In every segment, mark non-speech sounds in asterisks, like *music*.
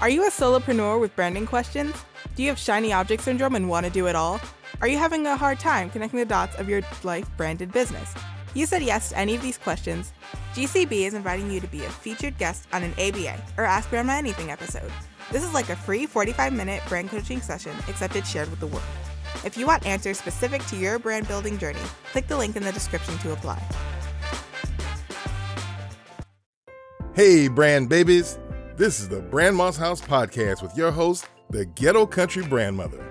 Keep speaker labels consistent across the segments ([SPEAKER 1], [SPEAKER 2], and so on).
[SPEAKER 1] Are you a solopreneur with branding questions? Do you have shiny object syndrome and want to do it all? Are you having a hard time connecting the dots of your life branded business? You said yes to any of these questions. GCB is inviting you to be a featured guest on an ABA or Ask Brandma Anything episode. This is like a free 45 minute brand coaching session, except it's shared with the world. If you want answers specific to your brand building journey, click the link in the description to apply.
[SPEAKER 2] Hey, brand babies. This is the Brandma's House podcast with your host, the Ghetto Country Brandmother.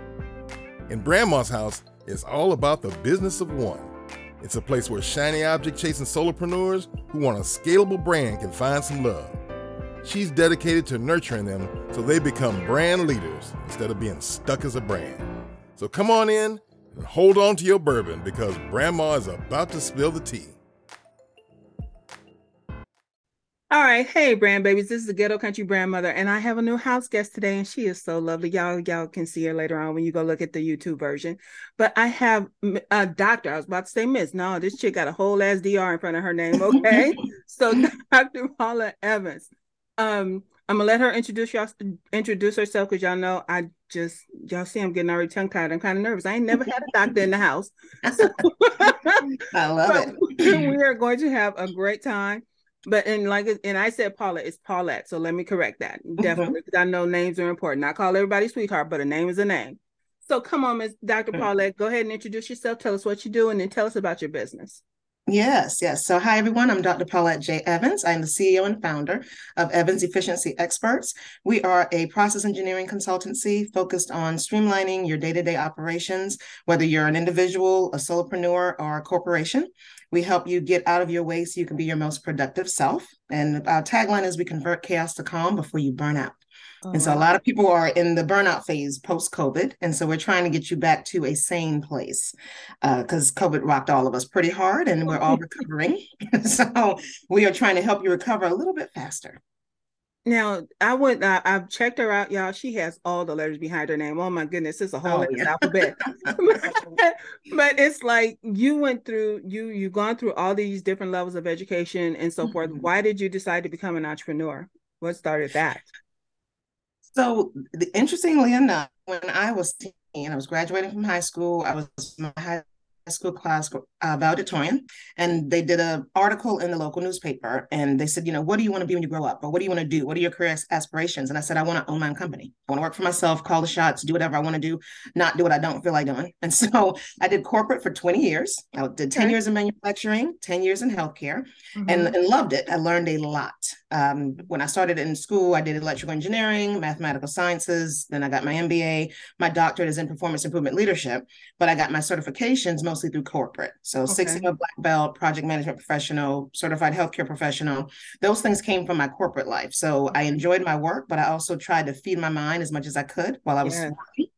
[SPEAKER 2] In Brandma's House, it's all about the business of one. It's a place where shiny object chasing solopreneurs who want a scalable brand can find some love. She's dedicated to nurturing them so they become brand leaders instead of being stuck as a brand. So come on in and hold on to your bourbon because Brandma is about to spill the tea.
[SPEAKER 1] All right, hey brand babies, this is the Ghetto Country Brandmother, and I have a new house guest today, and she is so lovely. Y'all, y'all can see her later on when you go look at the YouTube version. But I have a doctor. I was about to say Miss. No, this chick got a whole ass DR in front of her name. Okay, *laughs* so *laughs* Dr. Paula Evans. Um, I'm gonna let her introduce y'all introduce herself because y'all know I just y'all see I'm getting already tongue tied. I'm kind of nervous. I ain't never had a doctor in the house. *laughs* So,
[SPEAKER 3] I love it.
[SPEAKER 1] we are going to have a great time. But and like and I said Paula, it's Paulette. So let me correct that. Mm-hmm. Definitely because I know names are important. I call everybody sweetheart, but a name is a name. So come on, Miss Dr. Mm-hmm. Paulette, go ahead and introduce yourself. Tell us what you do, and then tell us about your business.
[SPEAKER 3] Yes, yes. So, hi everyone. I'm Dr. Paulette J. Evans. I'm the CEO and founder of Evans Efficiency Experts. We are a process engineering consultancy focused on streamlining your day to day operations, whether you're an individual, a solopreneur, or a corporation. We help you get out of your way so you can be your most productive self. And our tagline is we convert chaos to calm before you burn out. Oh, and so a lot of people are in the burnout phase post COVID. And so we're trying to get you back to a sane place because uh, COVID rocked all of us pretty hard and we're all *laughs* recovering. *laughs* so we are trying to help you recover a little bit faster.
[SPEAKER 1] Now I went. Uh, I've checked her out, y'all. She has all the letters behind her name. Oh my goodness, it's a whole oh, yeah. alphabet. *laughs* *laughs* but it's like you went through. You you've gone through all these different levels of education and so mm-hmm. forth. Why did you decide to become an entrepreneur? What started that?
[SPEAKER 3] So, the, interestingly enough, when I was 10, I was graduating from high school. I was my high school class uh, valedictorian, and they did an article in the local newspaper, and they said, you know, what do you want to be when you grow up, or what do you want to do? What are your career aspirations? And I said, I want to own my own company. I want to work for myself, call the shots, do whatever I want to do, not do what I don't feel like doing. And *laughs* so I did corporate for 20 years. I did 10 okay. years in manufacturing, 10 years in healthcare, mm-hmm. and, and loved it. I learned a lot. Um, when I started in school, I did electrical engineering, mathematical sciences. Then I got my MBA. My doctorate is in performance improvement leadership, but I got my certifications mostly through corporate. So okay. Six Sigma Black Belt, project management professional, certified healthcare professional. Those things came from my corporate life. So I enjoyed my work, but I also tried to feed my mind as much as I could while I was yeah. working.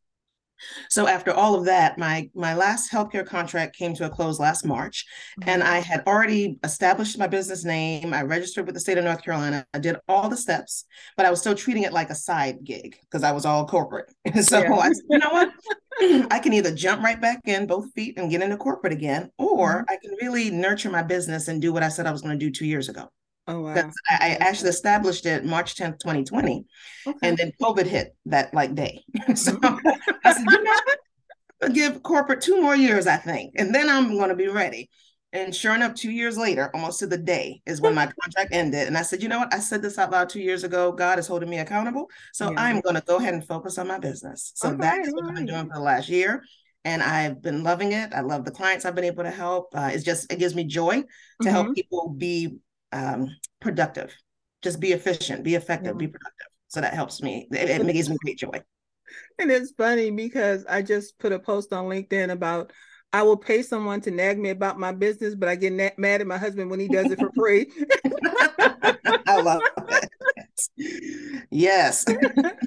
[SPEAKER 3] So after all of that, my my last healthcare contract came to a close last March, mm-hmm. and I had already established my business name. I registered with the state of North Carolina. I did all the steps, but I was still treating it like a side gig because I was all corporate. *laughs* so yeah. I said, you know what? *clears throat* I can either jump right back in both feet and get into corporate again, or mm-hmm. I can really nurture my business and do what I said I was going to do two years ago.
[SPEAKER 1] Oh wow!
[SPEAKER 3] I, I actually established it March 10th, 2020. Okay. And then COVID hit that like day. *laughs* so mm-hmm. I said, you know I'll give corporate two more years, I think, and then I'm gonna be ready. And sure enough, two years later, almost to the day, is when my contract ended. And I said, you know what? I said this out loud two years ago. God is holding me accountable. So yeah. I'm going to go ahead and focus on my business. So okay, that's what. I've been doing for the last year. And I've been loving it. I love the clients I've been able to help. Uh, it's just, it gives me joy to mm-hmm. help people be um, productive. Just be efficient, be effective, yeah. be productive. So that helps me. It, it gives me great joy.
[SPEAKER 1] And it's funny because I just put a post on LinkedIn about I will pay someone to nag me about my business, but I get na- mad at my husband when he does it for free. *laughs*
[SPEAKER 3] I love it. Yes.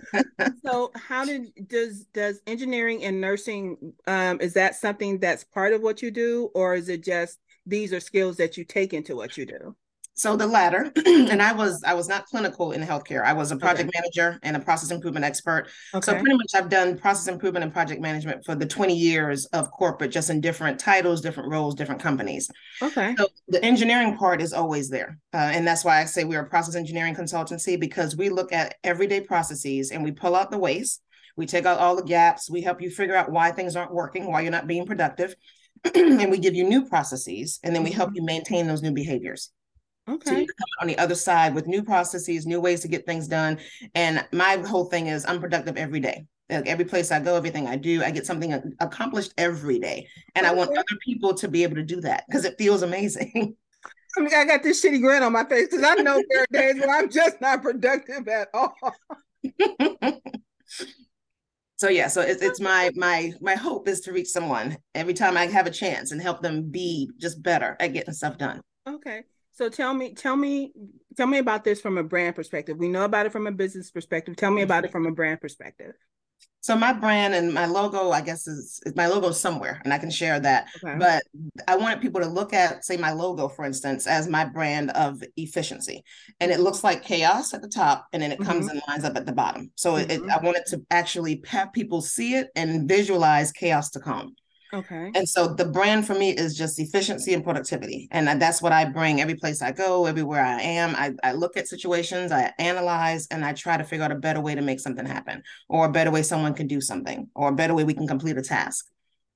[SPEAKER 3] *laughs*
[SPEAKER 1] so, how did does does engineering and nursing um, is that something that's part of what you do, or is it just these are skills that you take into what you do?
[SPEAKER 3] So the latter, *clears throat* and I was I was not clinical in healthcare. I was a project okay. manager and a process improvement expert. Okay. So pretty much I've done process improvement and project management for the 20 years of corporate, just in different titles, different roles, different companies.
[SPEAKER 1] Okay.
[SPEAKER 3] So the engineering part is always there, uh, and that's why I say we're a process engineering consultancy because we look at everyday processes and we pull out the waste. We take out all the gaps. We help you figure out why things aren't working, why you're not being productive, *clears throat* and we give you new processes, and then we help mm-hmm. you maintain those new behaviors.
[SPEAKER 1] Okay.
[SPEAKER 3] Come on the other side with new processes, new ways to get things done. And my whole thing is I'm productive every day. Like every place I go, everything I do, I get something accomplished every day. And. I want other people to be able to do that because it feels amazing. *laughs*
[SPEAKER 1] I mean, I got this shitty grin on my face because I know there are days when I'm just not productive at all. *laughs*
[SPEAKER 3] so yeah, so it's, it's my my my hope is to reach someone every time I have a chance and help them be just better at getting stuff done.
[SPEAKER 1] Okay. So tell me, tell me, tell me about this from a brand perspective. We know about it from a business perspective. Tell me about it from a brand perspective.
[SPEAKER 3] So my brand and my logo, I guess, is, is my logo somewhere, and I can share that. Okay. But I wanted people to look at, say, my logo, for instance, as my brand of efficiency, and it looks like chaos at the top, and then it comes mm-hmm. and lines up at the bottom. So mm-hmm. it, I wanted to actually have people see it and visualize chaos to calm.
[SPEAKER 1] Okay.
[SPEAKER 3] And so the brand for me is just efficiency and productivity. And that's what I bring every place I go, everywhere I am. I, I look at situations, I analyze, and I try to figure out a better way to make something happen, or a better way someone can do something, or a better way we can complete a task.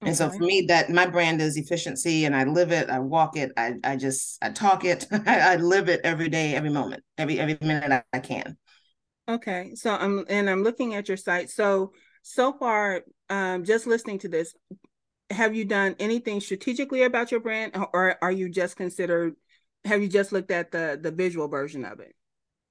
[SPEAKER 3] Okay. And so for me, that my brand is efficiency and I live it, I walk it, I, I just I talk it, *laughs* I, live it every day, every moment, every every minute I, I can.
[SPEAKER 1] Okay. So I'm and I'm looking at your site. So so far, um, just listening to this, have you done anything strategically about your brand or are you just considered have you just looked at the the visual version of it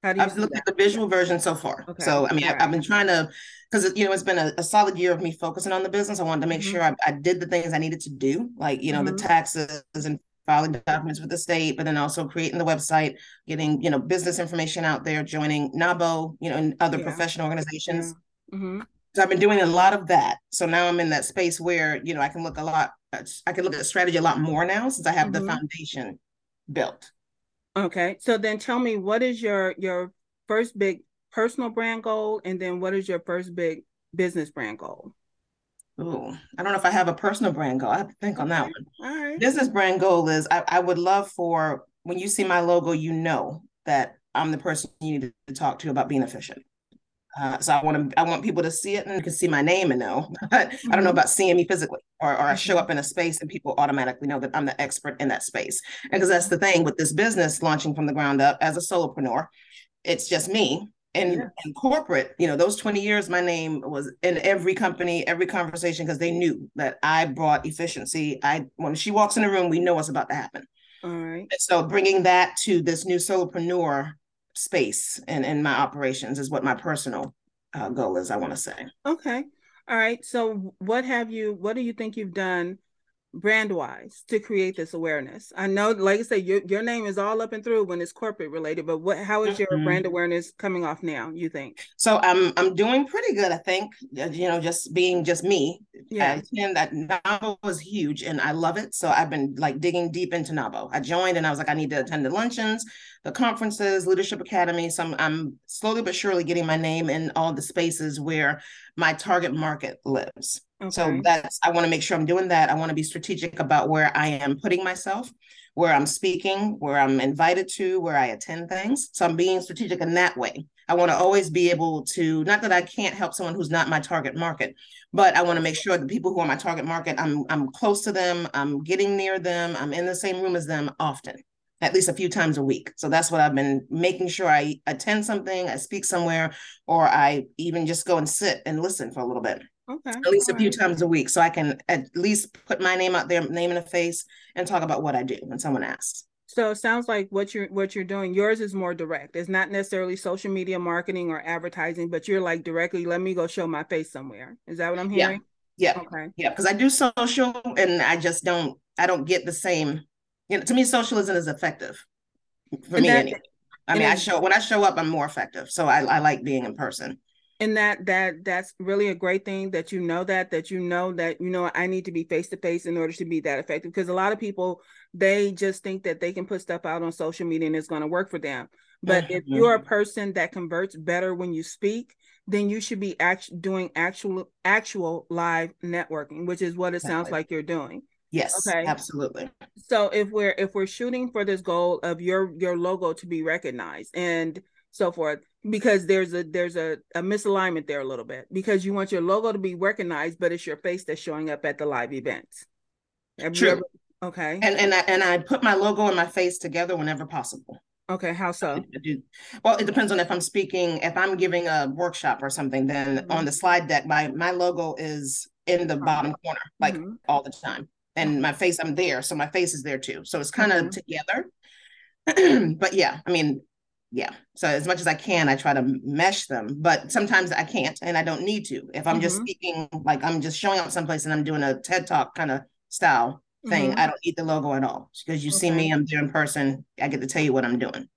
[SPEAKER 3] how do you I've looked that? at the visual version so far. Okay. So I mean, right. I've been trying to, because you know, it's been a, a, solid year of me focusing on the business. I wanted to make mm-hmm. sure I, I, did the things I needed to do, like you know, mm-hmm. the taxes and filing documents with the state, but then also creating the website, getting you know business information out there, joining NAWBO, you know, and other yeah. professional organizations. Yeah. Mm-hmm. So I've been doing a lot of that. So now I'm in that space where, you know, I can look a lot, I can look at strategy a lot more now since I have mm-hmm. the foundation built.
[SPEAKER 1] Okay. So then tell me what is your your first big personal brand goal and then what is your first big business brand goal?
[SPEAKER 3] Oh, I don't know if I have a personal brand goal. I have to think on that one.
[SPEAKER 1] All right.
[SPEAKER 3] Business brand goal is I, I would love for when you see my logo, you know that I'm the person you need to talk to about being efficient. Uh, so I want to I want people to see it and you can see my name and know. *laughs* But mm-hmm. I don't know mm-hmm. about seeing me physically or, or I show up in a space and people automatically know that I'm the expert in that space. And because that's the thing with this business launching from the ground up as a solopreneur, it's just me. And yeah. in corporate, you know, those 20 years, my name was in every company, every conversation, because they knew that I brought efficiency. I when she walks in the room, we know what's about to happen.
[SPEAKER 1] All right.
[SPEAKER 3] And so bringing that to this new solopreneur space and in my operations is what my personal uh, goal is. I want to say.
[SPEAKER 1] Okay. All right. So, what have you? What do you think you've done brand wise to create this awareness? I know, like I said, your your name is all up and through when it's corporate related, but what how is your mm-hmm. brand awareness coming off now? You think?
[SPEAKER 3] So I'm I'm doing pretty good. I think you know, just being just me. Yeah. And that NAWBO was huge, and I love it. So I've been like digging deep into NAWBO. I joined, and I was like, I need to attend the luncheons, the conferences, leadership academy. So I'm, I'm slowly but surely getting my name in all the spaces where my target market lives. Okay. So that's I want to make sure I'm doing that. I want to be strategic about where I am putting myself, where I'm speaking, where I'm invited to, where I attend things. So I'm being strategic in that way. I want to always be able to not that I can't help someone who's not my target market, but I want to make sure the people who are my target market, I'm I'm close to them, I'm getting near them, I'm in the same room as them often at least a few times a week. So that's what I've been making sure I attend something, I speak somewhere, or I even just go and sit and listen for a little bit.
[SPEAKER 1] Okay.
[SPEAKER 3] At least All a few right. times a week. So I can at least put my name out there, name in a face, and talk about what I do when someone asks.
[SPEAKER 1] So it sounds like what you're what you're doing, yours is more direct. It's not necessarily social media marketing or advertising, but you're like directly, let me go show my face somewhere. Is that what I'm hearing?
[SPEAKER 3] Yeah. Yeah. Okay. Yeah. Because I do social and I just don't I don't get the same, you know, to me, socialism isn't effective for and me that, anyway. I mean, I show when I show up, I'm more effective. So I, I like being in person.
[SPEAKER 1] and that that that's really a great thing that you know that that you know that you know i need to be face to face in order to be that effective because a lot of people they just think that they can put stuff out on social media and it's going to work for them but mm-hmm. if you're a person that converts better when you speak then you should be act- doing actual actual live networking which is what it sounds like you're doing
[SPEAKER 3] yes okay. absolutely.
[SPEAKER 1] So if we're if we're shooting for this goal of your your logo to be recognized and so forth because there's a there's a, a misalignment there a little bit because you want your logo to be recognized but it's your face that's showing up at the live events.
[SPEAKER 3] Have True. Ever, okay. And and I, and I put my logo and my face together whenever possible.
[SPEAKER 1] Okay how so?
[SPEAKER 3] well it depends on if i'm speaking if i'm giving a workshop or something then mm-hmm. on the slide deck my my logo is in the bottom corner like mm-hmm. all the time and my face i'm there so my face is there too. So it's kind of mm-hmm. together. *clears throat* But yeah i mean yeah. So as much as i can i try to mesh them but sometimes i can't and i don't need to. If i'm mm-hmm. just speaking like i'm just showing up someplace and i'm doing a ted talk kind of style thing mm-hmm. i don't need the logo at all. Because you okay. see me i'm there in person i get to tell you what i'm doing.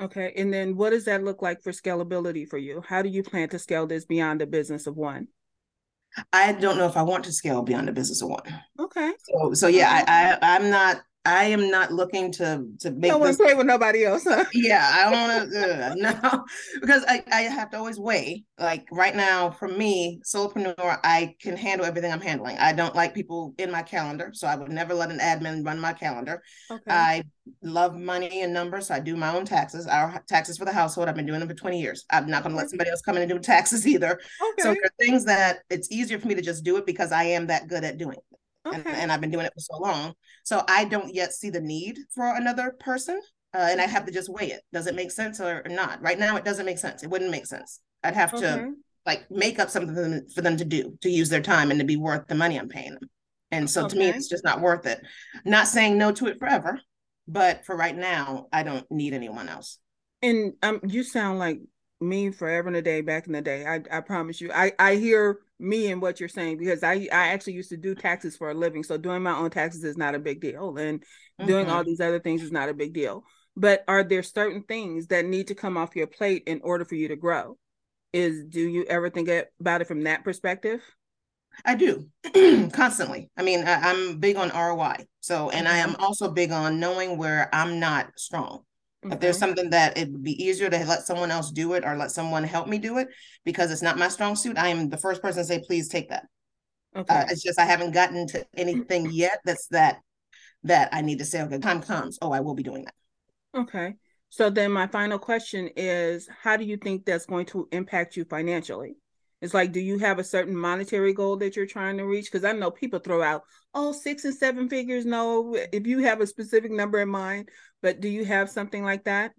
[SPEAKER 1] Okay and then what does that look like for scalability for you? How do you plan to scale this beyond the business of one
[SPEAKER 3] I don't know if I want to scale beyond the business of one.
[SPEAKER 1] Okay.
[SPEAKER 3] So so yeah, I, I I'm not I am not looking to to make.
[SPEAKER 1] Don't want to play with nobody else, huh?
[SPEAKER 3] Yeah, I don't want to. Uh, no, *laughs* because I I have to always weigh. Like right now, for me, solopreneur, I can handle everything I'm handling. I don't like people in my calendar, so I would never let an admin run my calendar. Okay. I love money and numbers, so I do my own taxes. Our taxes for the household, I've been doing them for 20 years. I'm not going to let somebody else come in and do taxes *laughs* either. Okay. So there are things that it's easier for me to just do it because I am that good at doing Okay. And, and, I've been doing it for so long. So I don't yet see the need for another person. Uh, and I have to just weigh it. Does it make sense or, or, not? Right now, it doesn't make sense. It wouldn't make sense. I'd have okay. to like make up something for them, for them to do to use their time and to be worth the money I'm paying them. And so okay. to me, it's just not worth it. Not saying no to it forever, but for right now, I don't need anyone else.
[SPEAKER 1] And um, you sound like me forever and a day back in the day. I, I promise you. I, I hear me and what you're saying because I, I actually used to do taxes for a living. So doing my own taxes is not a big deal. And mm-hmm. doing all these other things is not a big deal. But are there certain things that need to come off your plate in order for you to grow? Is do you ever think about it from that perspective?
[SPEAKER 3] I do *clears throat* constantly. I mean, I, am big on ROI. So, and I am mm-hmm. also big on knowing where I'm not strong. If there's something that it would be easier to let someone else do it or let someone help me do it because it's not my strong suit, I am the first person to say, please take that. Uh, okay. Uh, it's just I haven't gotten to anything yet that's that that I need to say, okay, time comes. Oh, I will be doing that.
[SPEAKER 1] Okay. So then my final question is how do you think that's going to impact you financially? It's like, do you have a certain monetary goal that you're trying to reach? Because I know people throw out, oh, six and seven figures. No, if you have a specific number in mind, but do you have something like that?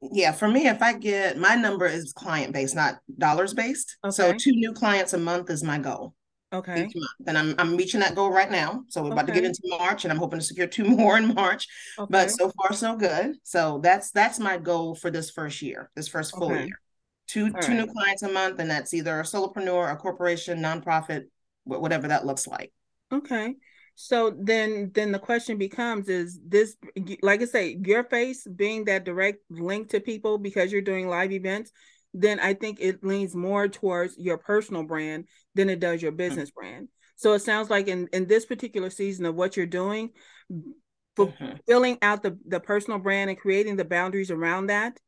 [SPEAKER 3] Yeah, for me, if I get my number is client based, not dollars based. Okay. So two new clients a month is my goal.
[SPEAKER 1] Okay.
[SPEAKER 3] Each month. And I'm I'm reaching that goal right now. So we're okay. about to get into March and I'm hoping to secure two *laughs* more in March. Okay. But so far so good. So that's that's my goal for this first year, this first full okay. year two All two right. new clients a month, and that's either a solopreneur, a corporation, nonprofit, whatever that looks like.
[SPEAKER 1] Okay. So then then the question becomes is this like I say your face being that direct link to people because you're doing live events then I think it leans more towards your personal brand than it does your business mm-hmm. brand. So it sounds like in in this particular season of what you're doing mm-hmm. filling out the the personal brand and creating the boundaries around that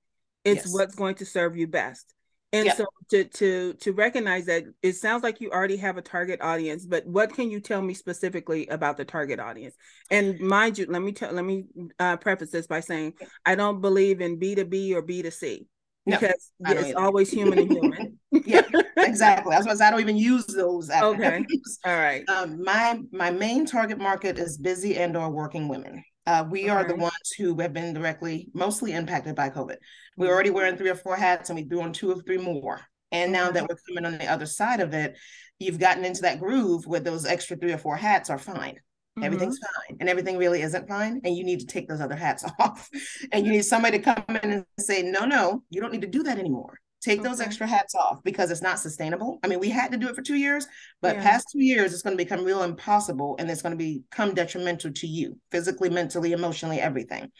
[SPEAKER 1] it's yes. what's going to serve you best and yep. so to to to recognize that it sounds like you already have a target audience but what can you tell me specifically about the target audience? And mind you let me tell let me uh, preface this by saying i don't believe in b2b or b2c because no, it's always human and human. *laughs*
[SPEAKER 3] Yeah exactly. That's why i don't even use those
[SPEAKER 1] okay. all right.
[SPEAKER 3] Um, my my main target market is busy and or working women uh, we are the ones who have been directly mostly impacted by COVID. We're already mm-hmm. wearing three or four hats and we threw on two or three more. And now that we're coming on the other side of it, you've gotten into that groove where those extra three or four hats are fine. Mm-hmm. Everything's fine. And everything really isn't fine. And you need to take those other hats *laughs* off. and you need somebody to come in and say, no, no, you don't need to do that anymore take okay. those extra hats off because it's not sustainable. I mean, we had to do it for two years, but yeah. past two years, it's going to become real impossible and it's going to become detrimental to you physically, mentally, emotionally, everything.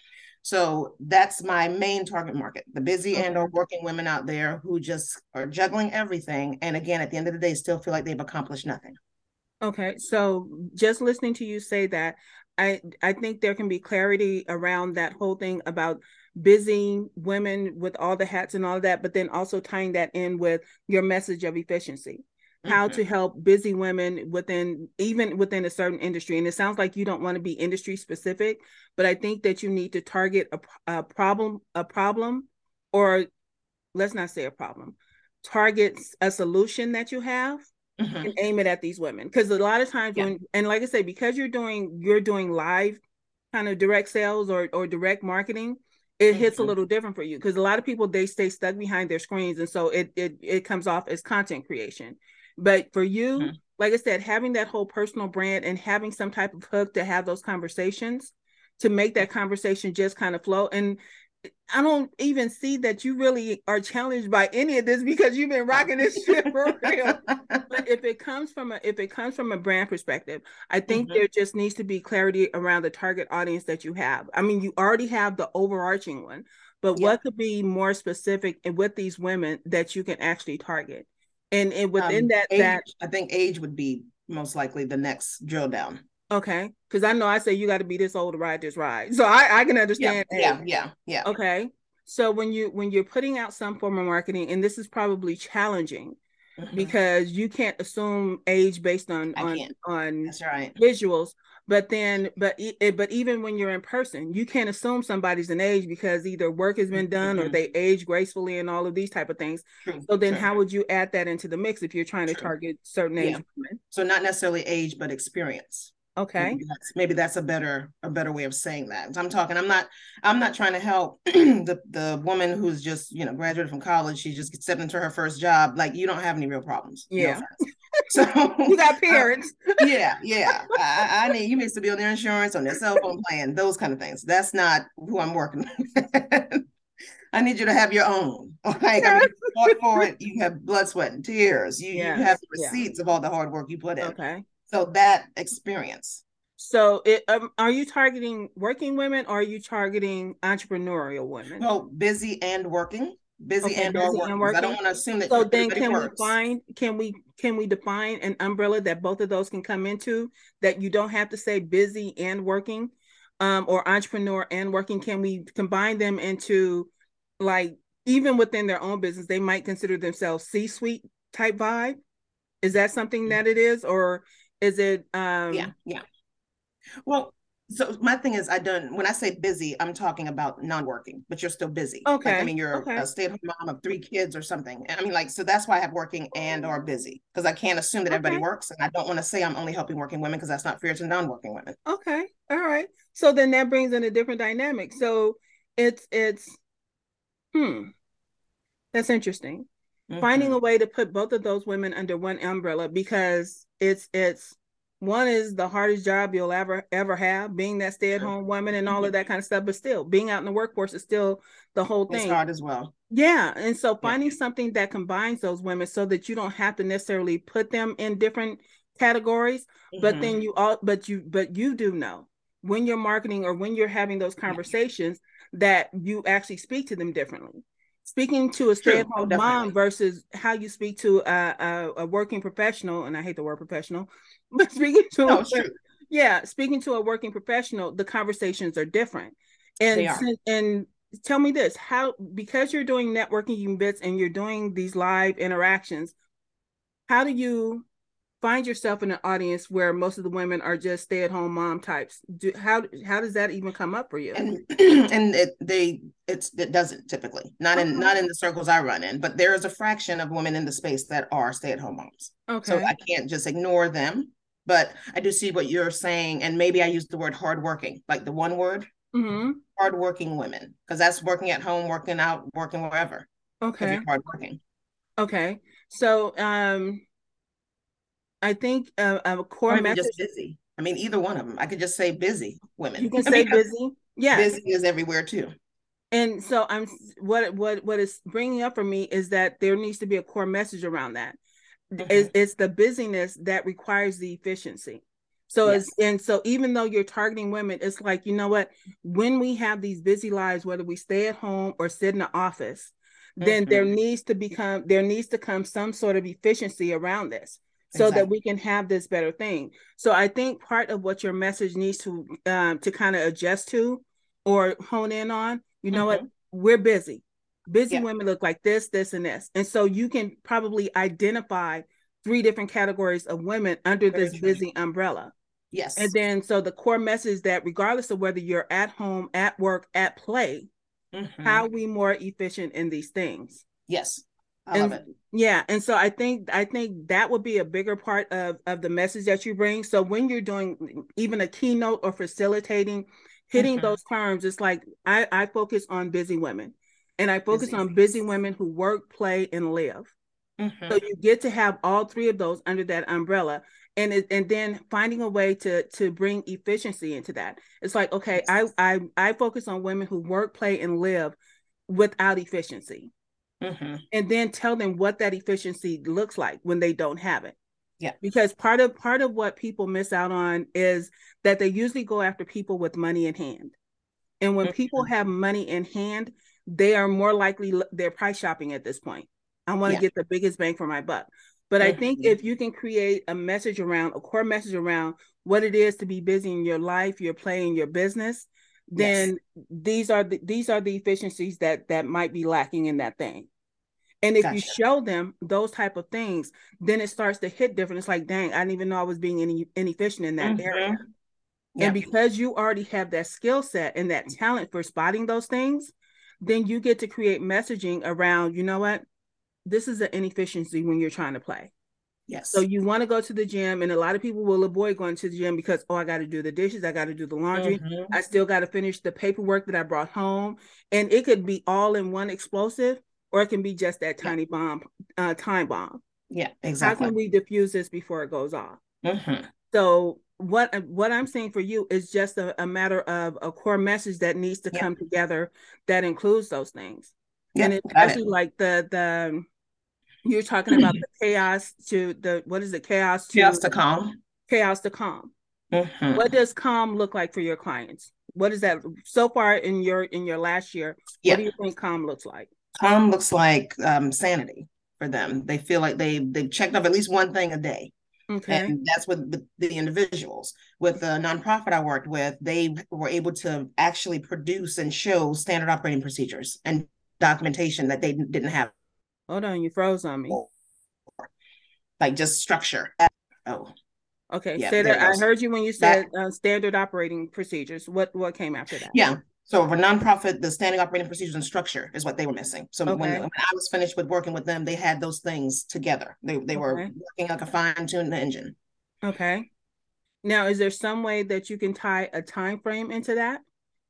[SPEAKER 3] So that's my main target market, the busy okay. and or working women out there who just are juggling everything. And again, at the end of the day, still feel like they've accomplished nothing.
[SPEAKER 1] Okay. So just listening to you say that, I I think there can be clarity around that whole thing about busy women with all the hats and all that, but then also tying that in with your message of efficiency how mm-hmm. to help busy women within even within a certain industry and it sounds like you don't want to be industry specific but i think that you need to target a, a problem a problem or let's not say a problem target a solution that you have mm-hmm. and aim it at these women because a lot of times yeah. when and like i say because you're doing you're doing live kind of direct sales or or direct marketing it hits a little different for you because a lot of people they stay stuck behind their screens and so it it it comes off as content creation but for you, mm-hmm. like I said, having that whole personal brand and having some type of hook to have those conversations to make that conversation just kind of flow. And I don't even see that you really are challenged by any of this because you've been rocking this shit *laughs* for real. but if it comes from a if it comes from a brand perspective, I think mm-hmm. there just needs to be clarity around the target audience that you have. I mean, you already have the overarching one, but yeah. what could be more specific and with these women that you can actually target? and and within um, that
[SPEAKER 3] age,
[SPEAKER 1] that
[SPEAKER 3] i think age would be most likely the next drill down
[SPEAKER 1] okay because i know i say you got to be this old to ride this ride so i i can understand
[SPEAKER 3] yeah yeah, yeah yeah
[SPEAKER 1] okay so when you when you're putting out some form of marketing and this is probably challenging mm-hmm. because you can't assume age based on I on can't. on
[SPEAKER 3] That's right.
[SPEAKER 1] visuals but then but but even when you're in person you can't assume somebody's an age because either work has been done mm-hmm. or they age gracefully and all of these type of things True. so then True. how would you add that into the mix if you're trying to True. target certain age yeah. women
[SPEAKER 3] so not necessarily age but experience
[SPEAKER 1] okay
[SPEAKER 3] maybe that's, maybe that's a better a better way of saying that i'm talking i'm not i'm not trying to help *clears throat* the the woman who's just you know graduated from college she just stepped into her first job like you don't have any real problems
[SPEAKER 1] yeah
[SPEAKER 3] no *laughs* so *laughs*
[SPEAKER 1] you got parents.
[SPEAKER 3] Uh, *laughs* yeah, yeah. I, I, need you needs to be on their insurance, on their cell phone plan, those kind of things. That's not who I'm working with. I need you to have your own. Like I mean, you fought for it. You have blood, sweat, and tears. You, yes. you have the receipts yeah. of all the hard work you put in.
[SPEAKER 1] Okay.
[SPEAKER 3] So that experience.
[SPEAKER 1] So, it, um, are you targeting working women or are you targeting entrepreneurial women?
[SPEAKER 3] Well, busy and working busy okay, and busy or working. I don't want to assume that.
[SPEAKER 1] So then, can works. we find? Can we can we define an umbrella that both of those can come into? That you don't have to say busy and working, um, or entrepreneur and working. Can we combine them into like even within their own business, they might consider themselves C-suite type vibe. Is that something that it is, or is it? Um,
[SPEAKER 3] yeah, yeah. Well, so my thing is, I don't. when I say busy, I'm talking about non-working, but you're still busy.
[SPEAKER 1] Okay.
[SPEAKER 3] Like, I mean, you're okay. a stay-at-home mom of three kids or something. And I mean, like, so that's why I have working and or busy because I can't assume that okay. everybody works, and I don't want to say I'm only helping working women because that's not fair to non-working women.
[SPEAKER 1] Okay. All right. So then that brings in a different dynamic. So it's it's hmm, that's interesting. Mm-hmm. Finding a way to put both of those women under one umbrella because it's it's one is the hardest job you'll ever ever have being that stay-at-home woman and all of mm-hmm. that kind of stuff but still being out in the workforce is still the whole thing
[SPEAKER 3] it's hard as well
[SPEAKER 1] yeah and so finding yeah. something that combines those women so that you don't have to necessarily put them in different categories mm-hmm. but then you all but you but you do know when you're marketing or when you're having those conversations that you actually speak to them differently speaking to a stay-at-home True, mom versus how you speak to a, a, a, working professional and i hate the word professional *laughs* but speaking to no, a, yeah speaking to a working professional the conversations are different. And are. and tell me this how because you're doing networking bits and you're doing these live interactions how do you find yourself in an audience where most of the women are just stay-at-home mom types. Do, how how does that even come up for you?
[SPEAKER 3] And *clears throat* and it, they it's it doesn't typically not in not in the circles i run in but there is a fraction of women in the space that are stay-at-home moms. Okay. So i can't just ignore them but i do see what you're saying and maybe i use the word hardworking like the one word mm-hmm. hardworking women because that's working at home working out working wherever
[SPEAKER 1] okay.
[SPEAKER 3] hardworking.
[SPEAKER 1] Okay. So um I think uh, a core message.
[SPEAKER 3] Just busy. I mean, either one of them. I could just say busy women.
[SPEAKER 1] You can *laughs* say busy. Yeah,
[SPEAKER 3] busy is everywhere too.
[SPEAKER 1] And so I'm what what what is bringing up for me is that there needs to be a core message around that. Mm-hmm. It's, it's the busyness that requires the efficiency. So yes. it's and so even though you're targeting women, it's like, you know what, when we have these busy lives, whether we stay at home or sit in the office, mm-hmm. then there mm-hmm. needs to become there needs to come some sort of efficiency around this so exactly. that we can have this better thing. So I think part of what your message needs to um, to kind of adjust to or hone in on, you know mm-hmm. what, we're busy. Busy yeah. women look like this, this, and this. And so you can probably identify three different categories of women under Very this true. busy umbrella.
[SPEAKER 3] Yes.
[SPEAKER 1] And then so the core message that regardless of whether you're at home, at work, at play, mm-hmm. how we more efficient in these things.
[SPEAKER 3] Yes.
[SPEAKER 1] I and, love it. Yeah. And so I think I think that would be a bigger part of of the message that you bring. So when you're doing even a keynote or facilitating, hitting mm-hmm. those terms, it's like I, I focus on busy women. And I focus busy. on busy women who work, play, and live. Mm-hmm. So you get to have all three of those under that umbrella and it, and then finding a way to to bring efficiency into that it's like okay I, I i focus on women who work play and live without efficiency mm-hmm. and then tell them what that efficiency looks like when they don't have it
[SPEAKER 3] yeah
[SPEAKER 1] because part of part of what people miss out on is that they usually go after people with money in hand and when mm-hmm. people have money in hand they are more likely they're price shopping at this point i want to yeah. get the biggest bang for my buck but I think mm-hmm. if you can create a message around a core message around what it is to be busy in your life, your play, and your business, then yes. these are the, these are the efficiencies that that might be lacking in that thing. And if gotcha. you show them those type of things, then it starts to hit different. It's like, dang, I didn't even know I was being any inefficient in that mm-hmm. area. Yep. And because you already have that skill set and that talent for spotting those things, then you get to create messaging around, you know what? this is an inefficiency when you're trying to play.
[SPEAKER 3] Yes.
[SPEAKER 1] So you want to go to the gym, and a lot of people will avoid going to the gym because oh, I got to do the dishes, I got to do the laundry, mm-hmm. I still got to finish the paperwork that I brought home, and it could be all in one explosive, or it can be just that tiny bomb, uh, time bomb.
[SPEAKER 3] Yeah, exactly.
[SPEAKER 1] How can we diffuse this before it goes off? Mm-hmm. So what what I'm saying for you is just a, a matter of a core message that needs to yeah. come together that includes those things. Yeah, and especially like the the you're talking about the chaos to the what is it? Chaos
[SPEAKER 3] to chaos to calm.
[SPEAKER 1] Chaos to calm. Mm-hmm. What does calm look like for your clients? What is that so far in your in your last year? Yeah. What do you think calm looks like?
[SPEAKER 3] Calm looks like um, sanity for them. They feel like they they've checked off at least one thing a day. Okay. And that's with the, the individuals. With the nonprofit I worked with, they were able to actually produce and show standard operating procedures and documentation that they didn't have
[SPEAKER 1] Hold on, you froze on me.
[SPEAKER 3] Like just structure. Oh.
[SPEAKER 1] Okay. Yeah, Say that. I heard you when you said that, uh, standard operating procedures. What what came after that?
[SPEAKER 3] Yeah. So for nonprofit, the standing operating procedures and structure is what they were missing. So okay. when, when, I was finished with working with them, they had those things together. They they okay. were working like a fine tuned engine.
[SPEAKER 1] Okay. Now, is there some way that you can tie a time frame into that?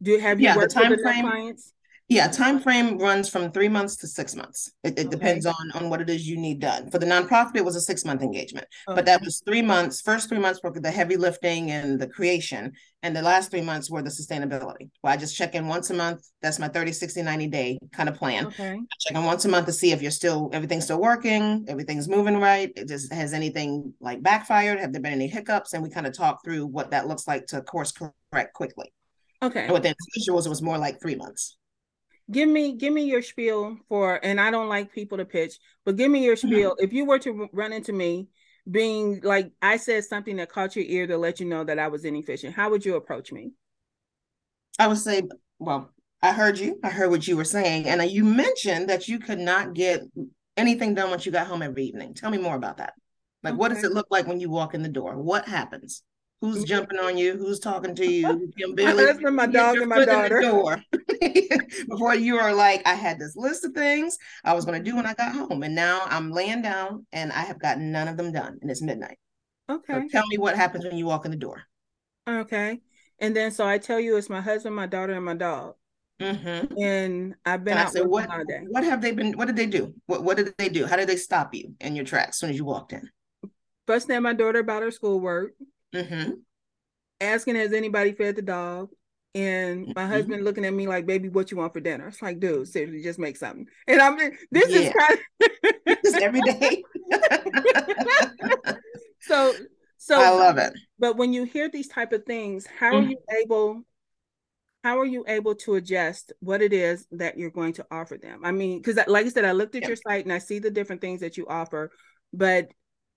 [SPEAKER 1] Do you have you
[SPEAKER 3] yeah, worked the time with frame, clients? Yeah, time frame runs from three months to six months. It, it okay. depends on on what it is you need done. For the nonprofit, it was a six month engagement, okay. but that was three months. First three months were the heavy lifting and the creation, and the last three months were the sustainability. Well, I just check in once a month. That's my 30, 60, 90 day kind of plan. Okay. I check in once a month to see if you're still everything's still working, everything's moving right. It just has anything like backfired? Have there been any hiccups? And we kind of talk through what that looks like to course correct quickly.
[SPEAKER 1] Okay.
[SPEAKER 3] And with the it was more like three months
[SPEAKER 1] give me give me your spiel for and i don't like people to pitch but give me your mm-hmm. spiel. If you were to run into me being like i said something that caught your ear to let you know that i was inefficient how would you approach me?
[SPEAKER 3] I would say well i heard you. I heard what you were saying and you mentioned that you could not get anything done once you got home every evening. Tell me more about that. Like okay. what does it look like when you walk in the door? What happens who's mm-hmm. jumping on you, who's talking to you. *laughs* You
[SPEAKER 1] my husband, my dog, and my daughter.
[SPEAKER 3] door *laughs* *laughs* Before you are like, I had this list of things I was going to do when I got home, and now I'm laying down and I have gotten none of them done, and it's midnight.
[SPEAKER 1] Okay.
[SPEAKER 3] So tell me what happens when you walk in the door.
[SPEAKER 1] Okay. And then so I tell you it's my husband, my daughter, and my dog. Mm-hmm. And I've been and out said,
[SPEAKER 3] what, what have they been? What did they do? What What did they do? How did they stop you in your tracks as soon as you walked in?
[SPEAKER 1] First, at my daughter about her schoolwork. Mm-hmm. Asking, has anybody fed the dog? And my mm-hmm. husband looking at me like, baby, what you want for dinner? It's like, dude, seriously, just make something. And I'm this yeah. *laughs* is kind
[SPEAKER 3] of this every day. *laughs*
[SPEAKER 1] so so
[SPEAKER 3] I love it.
[SPEAKER 1] but when you hear these type of things, how mm-hmm. are you able how are you able to adjust what it is that you're going to offer them? I mean, because like I said, I looked at your site and I see the different things that you offer, but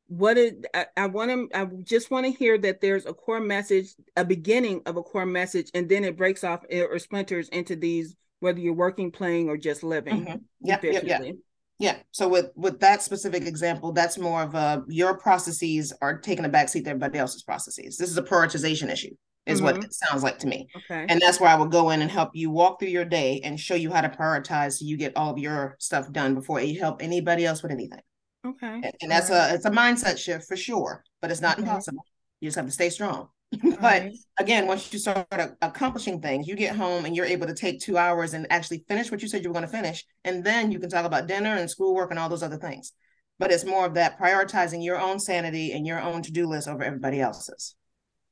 [SPEAKER 1] what it I, I want to I just want to hear that there's a core message, a beginning of a core message, and then it breaks off or splinters into these whether you're working, playing, or just living.
[SPEAKER 3] Mm-hmm. Yeah, yeah, yeah. Yeah. So with with that specific example, that's more of a your processes are taking a backseat to everybody else's processes. This is a prioritization issue is mm-hmm. what it sounds like to me. Okay. And that's where I would go in and help you walk through your day and show you how to prioritize so you get all of your stuff done before you help anybody else with anything.
[SPEAKER 1] Okay.
[SPEAKER 3] And, and that's right. a it's a mindset shift for sure, but it's not okay. impossible. You just have to stay strong. *laughs* but right. again, once you start accomplishing things, you get home and you're able to take two hours and actually finish what you said you were going to finish. And then you can talk about dinner and schoolwork and all those other things. But it's more of that prioritizing your own sanity and your own to-do list over everybody else's.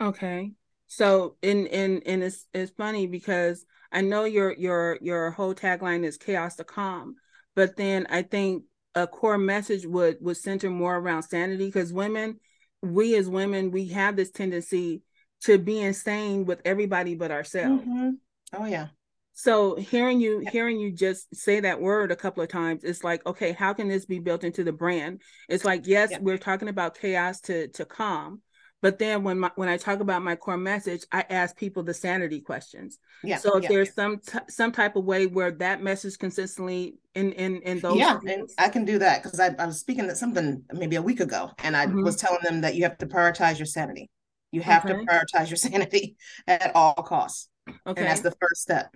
[SPEAKER 1] Okay. So in in and it's it's funny because I know your your your whole tagline is chaos to calm, but then I think a core message would would center more around sanity because women, we as women, we have this tendency to be insane with everybody but ourselves.
[SPEAKER 3] Mm-hmm. Oh yeah.
[SPEAKER 1] So hearing you hearing you just say that word a couple of times, it's like, okay, how can this be built into the brand? It's like, yes, yeah. we're talking about chaos to to calm, but then when my, when I talk about my core message, I ask people the sanity questions. Yeah. So if yeah, there's yeah. some t- some type of way where that message consistently in in in those
[SPEAKER 3] yeah, and I can do that because I, I was speaking at something maybe a week ago, and I mm-hmm. was telling them that you have to prioritize your sanity. You have okay. to prioritize your *laughs* sanity at all costs. Okay, and that's the first step.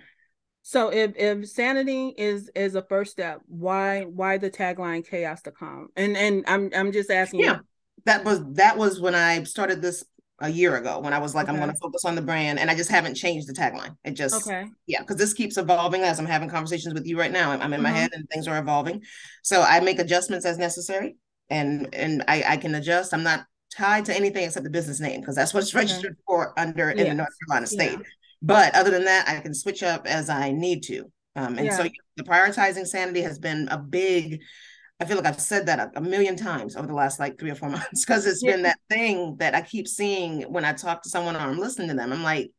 [SPEAKER 1] So if if sanity is is a first step, why why the tagline chaos to calm? And and I'm I'm just asking.
[SPEAKER 3] Yeah. You, that was that was when I started this a year ago when I was like, okay. I'm going to focus on the brand, and I just haven't changed the tagline. It just, okay, yeah, because this keeps evolving as I'm having conversations with you right now. I'm, I'm in mm-hmm. my head, and things are evolving, so I make adjustments as necessary, and and I, I can adjust. I'm not tied to anything except the business name because that's what's *laughs* registered okay. for under yes. in the North Carolina state. Yeah. But other than that, I can switch up as I need to. Um, and yeah. so the prioritizing sanity has been a big I feel like I've said that a, million times over the last like three or four *laughs* months because it's yeah. been that thing that I keep seeing when I talk to someone or I'm listening to them. I'm like,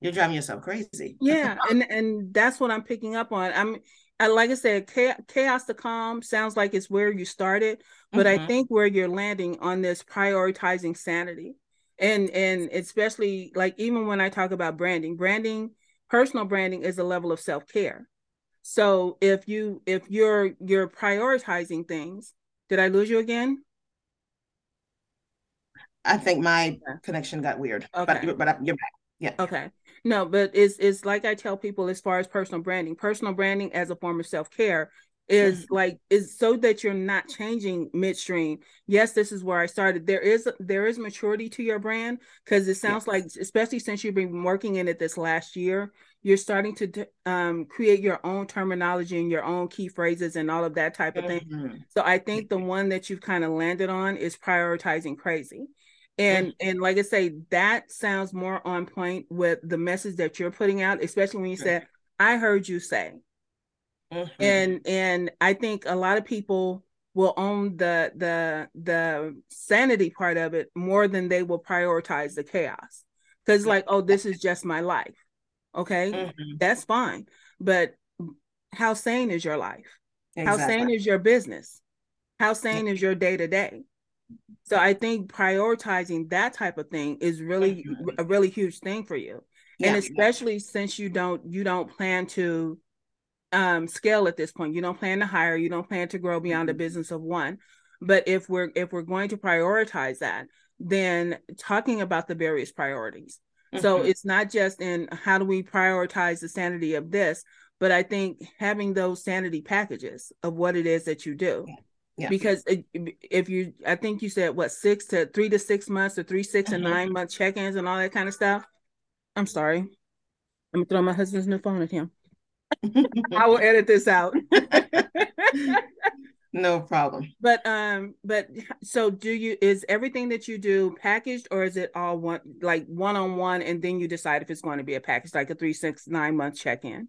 [SPEAKER 3] you're driving yourself crazy.
[SPEAKER 1] Yeah, and and that's what I'm picking up on. I'm I, like I said, chaos to calm sounds like it's where you started, but mm-hmm. I think where you're landing on this prioritizing sanity, and and especially like even when I talk about branding, branding, personal branding is a level of self care. So if you if you're you're prioritizing things, did I lose you again?
[SPEAKER 3] I think my connection got weird. Okay. But, but you're back. Yeah.
[SPEAKER 1] Okay. No, but it's it's like I tell people as far as personal branding, personal branding as a form of self-care is mm-hmm. like is so that you're not changing midstream yes this is where i started there is there is maturity to your brand because it sounds yes. like especially since you've been working in it this last year you're starting to um, create your own terminology and your own key phrases and all of that type of thing. Mm-hmm. So I think the one that you've kind of landed on is prioritizing crazy. And mm-hmm. and like I say, that sounds more on point with the message that you're putting out, especially when you said, I heard you say. Mm-hmm. And and I think a lot of people will own the the the sanity part of it more than they will prioritize the chaos. Because like, oh, this is just my life Okay, mm-hmm. that's fine. But how sane is your life? Exactly. How sane is your business? How sane is your day to day? So I think prioritizing that type of thing is really mm-hmm. a really huge thing for you. Yeah. And especially since you don't you don't plan to um scale at this point. You don't plan to hire, you don't plan to grow beyond mm-hmm. a business of one. But if we're if we're going to prioritize that, then talking about the various priorities Mm-hmm. So it's not just in how do we prioritize the sanity of this, but I think having those sanity packages of what it is that you do. Yeah. Because if you, I think you said what six to three to six months or three, six, mm-hmm. and nine month check ins and all that kind of stuff. I'm sorry. I'm gonna throw my husband's new phone at him. *laughs* I will edit this out. *laughs*
[SPEAKER 3] no problem
[SPEAKER 1] but um but so do you is everything that you do packaged or is it all one like one-on-one and then you decide if it's going to be a package like a three six nine month check-in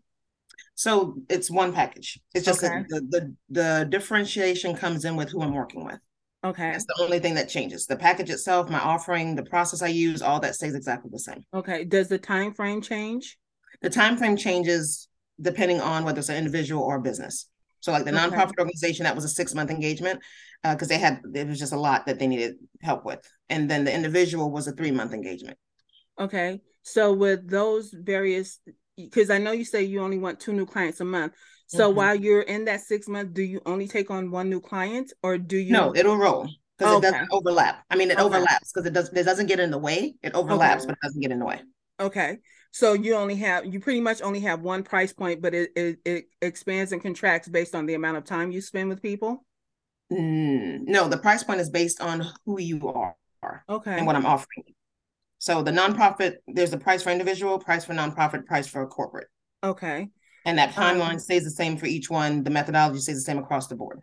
[SPEAKER 3] so it's one package it's just okay. the, the the differentiation comes in with who i'm working with
[SPEAKER 1] Okay.
[SPEAKER 3] That's the only thing that changes. The package itself, my offering, the process I use, all that stays exactly the same.
[SPEAKER 1] Okay. Does the time frame change?
[SPEAKER 3] The time frame changes depending on whether it's an individual or a business. So like the
[SPEAKER 1] Okay.
[SPEAKER 3] nonprofit organization, that was a six month engagement because they had it was just a lot that they needed help with. And then the individual was a three month engagement.
[SPEAKER 1] Okay. So with those various, because I know you say you only want two new clients a month. So
[SPEAKER 3] Mhm.
[SPEAKER 1] while you're in that six months, do you only take on one new client or do you?
[SPEAKER 3] No, it'll roll because
[SPEAKER 1] Okay.
[SPEAKER 3] it doesn't overlap. I mean, it
[SPEAKER 1] Okay.
[SPEAKER 3] overlaps because it does it doesn't get in the way. It overlaps, but it doesn't get in the way.
[SPEAKER 1] Okay. So you only have, you pretty much only have one price point, but it, it, it expands and contracts based on the amount of time you spend with people.
[SPEAKER 3] Mm, no, the price point is based on who you are
[SPEAKER 1] Okay.
[SPEAKER 3] and what I'm offering. So the nonprofit, there's a price for individual, price for nonprofit, price for corporate.
[SPEAKER 1] Okay.
[SPEAKER 3] And that timeline
[SPEAKER 1] Um,
[SPEAKER 3] stays the same for each one. The methodology stays the same across the board.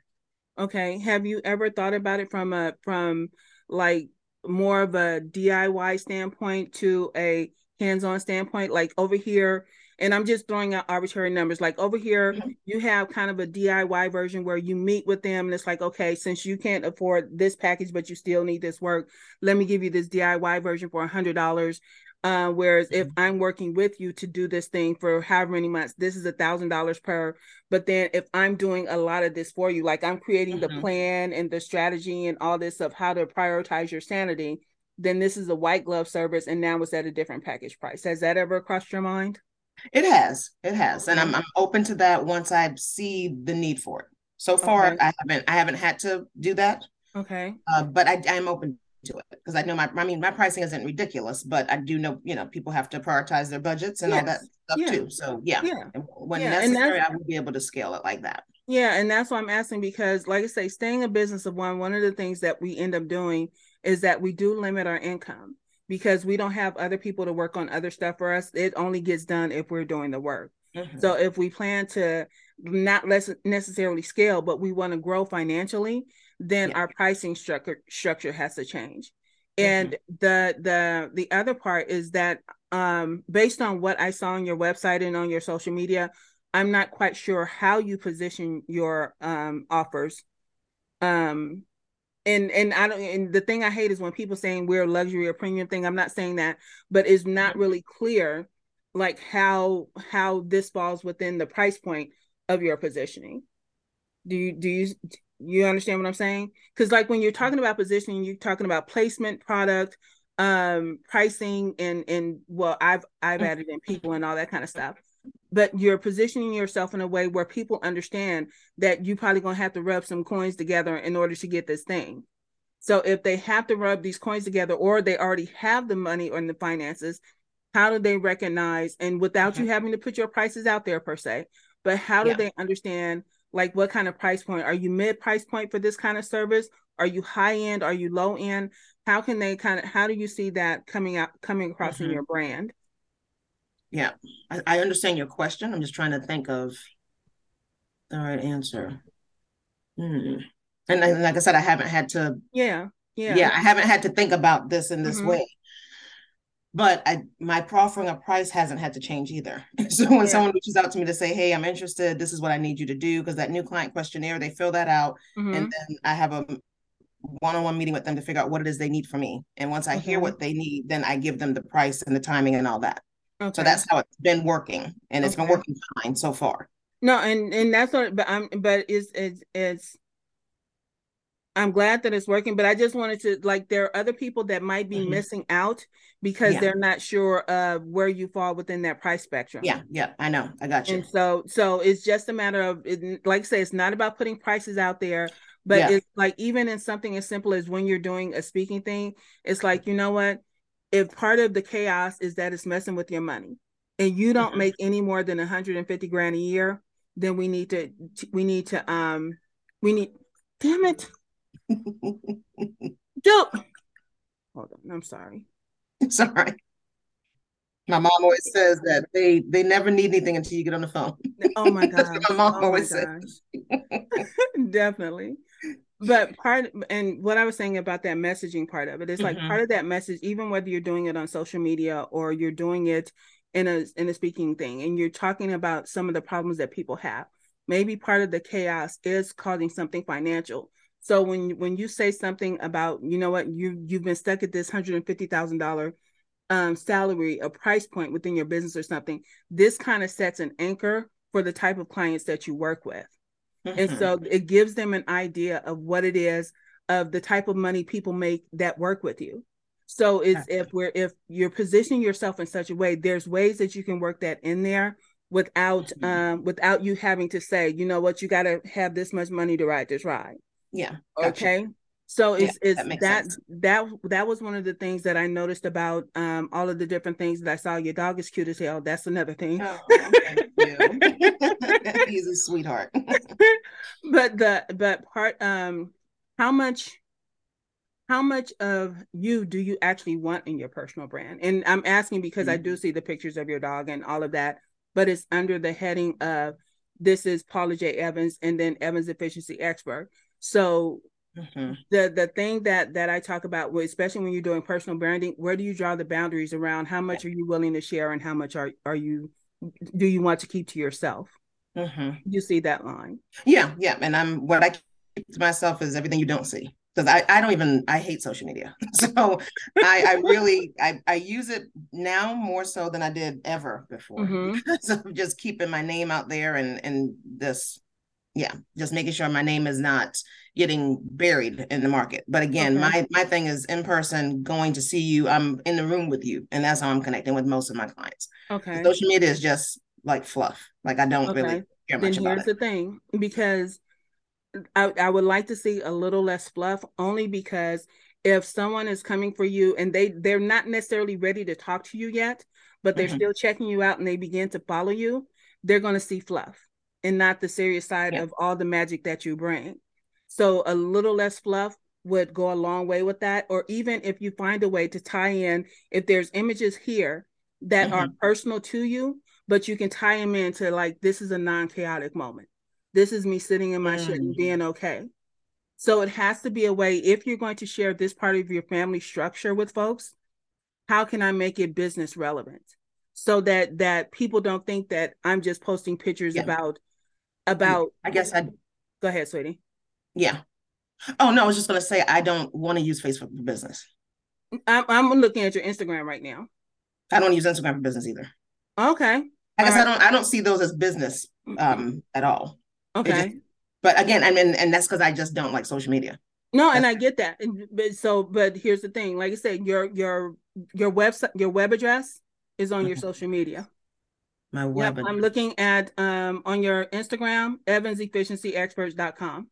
[SPEAKER 1] Okay. Have you ever thought about it from a from like more of a DIY standpoint to a hands-on standpoint? Like over here, and I'm just throwing out arbitrary numbers. Like over here,
[SPEAKER 3] Mhm.
[SPEAKER 1] you have kind of a DIY version where you meet with them and it's like, okay, since you can't afford this package, but you still need this work, let me give you this DIY version for a hundred dollars. Uh, whereas if I'm working with you to do this thing for however many months, this is a thousand dollars per. But then if I'm doing a lot of this for you, like I'm creating the
[SPEAKER 3] Mhm.
[SPEAKER 1] plan and the strategy and all this of how to prioritize your sanity, then this is a white glove service, and now it's at a different package price. Has that ever crossed your mind?
[SPEAKER 3] It has, it has, and I'm I'm open to that once I see the need for it. So far,
[SPEAKER 1] Okay.
[SPEAKER 3] I haven't I haven't had to do that,
[SPEAKER 1] Okay.
[SPEAKER 3] uh, but I I'm open to it because I know my I mean my pricing isn't ridiculous, but I do know you know people have to prioritize their budgets and all that stuff
[SPEAKER 1] Yeah.
[SPEAKER 3] too. So yeah,
[SPEAKER 1] Yeah.
[SPEAKER 3] And when
[SPEAKER 1] Yeah,
[SPEAKER 3] necessary, I will be able to scale it like that.
[SPEAKER 1] Yeah, and that's why I'm asking because, like I say, staying a business of one, one of the things that we end up doing is that we do limit our income because we don't have other people to work on other stuff for us. It only gets done if we're doing the work.
[SPEAKER 3] Mhm.
[SPEAKER 1] So if we plan to not less necessarily scale, but we want to grow financially, then
[SPEAKER 3] Yeah.
[SPEAKER 1] our pricing structure structure has to change. And the the the other part is that um based on what I saw on your website and on your social media, I'm not quite sure how you position your um offers. Um and and I don't and the thing I hate is when people saying we're a luxury or premium thing. I'm not saying that, but it's not really clear like how how this falls within the price point of your positioning. Do you do you you understand what I'm saying? Because like when you're talking about positioning, you're talking about placement, product, um, pricing, and and well, I've I've added in people and all that kind of stuff. But you're positioning yourself in a way where people understand that you probably gonna have to rub some coins together in order to get this thing. So if they have to rub these coins together, or they already have the money or the finances, how do they recognize and without you having to put your prices out there per se, but how do
[SPEAKER 3] Yeah.
[SPEAKER 1] they understand like what kind of price point are you mid price point for this kind of service? Are you high end? Are you low end? How can they kind of how do you see that coming out coming across in
[SPEAKER 3] Mhm.
[SPEAKER 1] your brand?
[SPEAKER 3] Yeah, I, I understand your question. I'm just trying to think of the right answer. Hmm. And, then, like I said, I haven't had to
[SPEAKER 1] Yeah.
[SPEAKER 3] yeah,
[SPEAKER 1] Yeah.
[SPEAKER 3] I haven't had to think about this in this
[SPEAKER 1] Mhm.
[SPEAKER 3] way. But I my offering a price hasn't had to change either. *laughs* So when
[SPEAKER 1] Yeah.
[SPEAKER 3] someone reaches out to me to say, "Hey, I'm interested. This is what I need you to do," because that new client questionnaire, they fill that out,
[SPEAKER 1] Mhm.
[SPEAKER 3] and then I have a one-on-one meeting with them to figure out what it is they need from me. And once I hear what they need, then I give them the price and the timing and all that.
[SPEAKER 1] Okay.
[SPEAKER 3] So that's how it's been working, and it's been working fine so far.
[SPEAKER 1] No, and and that's what, but I'm, but it's it's it's. I'm glad that it's working, but I just wanted to like there are other people that might be
[SPEAKER 3] Mhm.
[SPEAKER 1] missing out because
[SPEAKER 3] Yeah.
[SPEAKER 1] they're not sure of where you fall within that price spectrum.
[SPEAKER 3] Yeah, yeah, I know. I got you.
[SPEAKER 1] And so so it's just a matter of it, like I say, it's not about putting prices out there, but
[SPEAKER 3] Yeah.
[SPEAKER 1] it's like even in something as simple as when you're doing a speaking thing, it's like, you know what? If part of the chaos is that it's messing with your money and you don't
[SPEAKER 3] Mhm.
[SPEAKER 1] make any more than 150 grand a year, then we need to we need to um we need damn it. *laughs* Joe. Hold on, I'm sorry.
[SPEAKER 3] It's all right. My mom always says that they they never need anything until you get on the phone.
[SPEAKER 1] Oh my *laughs*
[SPEAKER 3] god! my mom
[SPEAKER 1] oh my
[SPEAKER 3] always says. *laughs*
[SPEAKER 1] Definitely. But part and what I was saying about that messaging part of it is like
[SPEAKER 3] Mhm.
[SPEAKER 1] part of that message, even whether you're doing it on social media or you're doing it in a in a speaking thing and you're talking about some of the problems that people have. Maybe part of the chaos is causing something financial. So when when you say something about, you know what, you you've been stuck at this hundred and fifty thousand dollar um salary, a price point within your business or something, this kind of sets an anchor for the type of clients that you work with. Mm-hmm. And so it gives them an idea of what it is of the type of money people make that work with you. So it's if we're if you're positioning yourself in such a way, there's ways that you can work that in there without mm-hmm. um without you having to say, you know what, you gotta have this much money to ride this ride.
[SPEAKER 3] Yeah.
[SPEAKER 1] Gotcha. So it's yeah, it's that that, that that was one of the things that I noticed about um all of the different things that I saw. Your dog is cute as hell. That's another thing. Oh, *laughs* *laughs*
[SPEAKER 3] He's a sweetheart. *laughs*
[SPEAKER 1] but the but part um how much how much of you do you actually want in your personal brand? And I'm asking because mm-hmm. I do mm-hmm. see the pictures of your dog and all of that, but it's under the heading of this is Paulette J. Evans and then Evans Efficiency Expert. So mm-hmm. the the thing that that I talk about, especially when you're doing personal branding, where do you draw the boundaries around how much are you willing to share and how much are are you do you want to keep to yourself? Mm-hmm. You see that line?
[SPEAKER 3] Yeah, yeah. And I'm what I keep to myself is everything you don't see because I, I don't even I hate social media. *laughs* So I, I really I, I use it now more so than I did ever before mm-hmm. because *laughs* of just keeping my name out there and and this yeah just making sure my name is not getting buried in the market. But again, okay. my my thing is in person going to see you. I'm in the room with you, and that's how I'm connecting with most of my clients.
[SPEAKER 1] Okay,
[SPEAKER 3] social media is just like fluff. Like I don't okay. really care much then
[SPEAKER 1] about here's
[SPEAKER 3] it.
[SPEAKER 1] the thing because I, I would like to see a little less fluff only because if someone is coming for you and they they're not necessarily ready to talk to you yet but they're mm-hmm. still checking you out and they begin to follow you they're going to see fluff and not the serious side yeah. of all the magic that you bring so a little less fluff would go a long way with that or even if you find a way to tie in if there's images here that mm-hmm. are personal to you but you can tie them into like this is a non-chaotic moment this is me sitting in my mm. shit and mm. being okay. So it has to be a way if you're going to share this part of your family structure with folks, how can I make it business relevant? So that that people don't think that I'm just posting pictures yeah. about about
[SPEAKER 3] I guess I
[SPEAKER 1] go ahead, sweetie.
[SPEAKER 3] Yeah. Oh no, I was just gonna say I don't want to use Facebook for business.
[SPEAKER 1] I'm I'm looking at your Instagram right now.
[SPEAKER 3] I don't use Instagram for business either.
[SPEAKER 1] Okay.
[SPEAKER 3] I guess right. I don't I don't see those as business um at all.
[SPEAKER 1] Okay.
[SPEAKER 3] Just, but again, I mean, and that's because I just don't like social media.
[SPEAKER 1] No, and I get that. But so, but here's the thing: like I said, your your your website, your web address is on your mm-hmm. social media.
[SPEAKER 3] My web.
[SPEAKER 1] Yep, I'm looking at um on your Instagram, evansefficiencyexperts.com.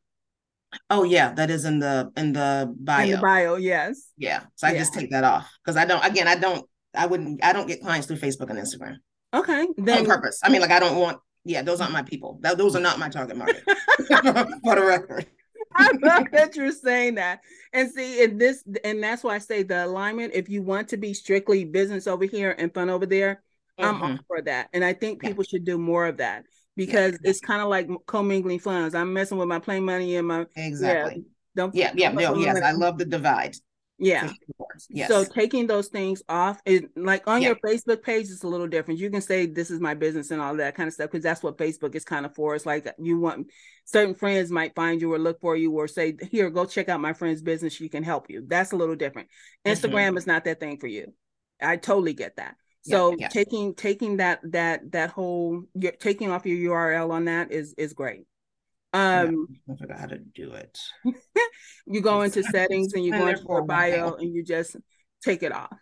[SPEAKER 3] Oh yeah, that is in the in the bio. In the
[SPEAKER 1] bio, yes.
[SPEAKER 3] Yeah. So I yeah. just take that off because I don't. Again, I don't. I wouldn't. I don't get clients through Facebook and Instagram.
[SPEAKER 1] Okay.
[SPEAKER 3] Then on purpose. I mean, like I don't want yeah, those aren't my people. That, those are not my target market. *laughs* *laughs* For the record. *laughs*
[SPEAKER 1] I love that you're saying that. And see, and this, and that's why I say the alignment. If you want to be strictly business over here and fun over there, mm-hmm. I'm all mm-hmm. for that. And I think people yeah. should do more of that because yeah. it's kind of like commingling funds. I'm messing with my play money and my
[SPEAKER 3] exactly. Yeah, don't yeah, yeah, no, yes. I love the divide.
[SPEAKER 1] Yeah. Yes. So taking those things off is like on yeah. your Facebook page, it's a little different. You can say this is my business and all that kind of stuff because that's what Facebook is kind of for. It's like you want certain friends might find you or look for you or say, here, go check out my friend's business. She can help you. That's a little different. Mm-hmm. Instagram mm-hmm. is not that thing for you. I totally get that. So yeah, yeah. taking taking that that that whole you're taking off your URL on that is is great. Um,
[SPEAKER 3] I forgot how to do it. *laughs*
[SPEAKER 1] you go into settings and you go into your bio and you just take it off.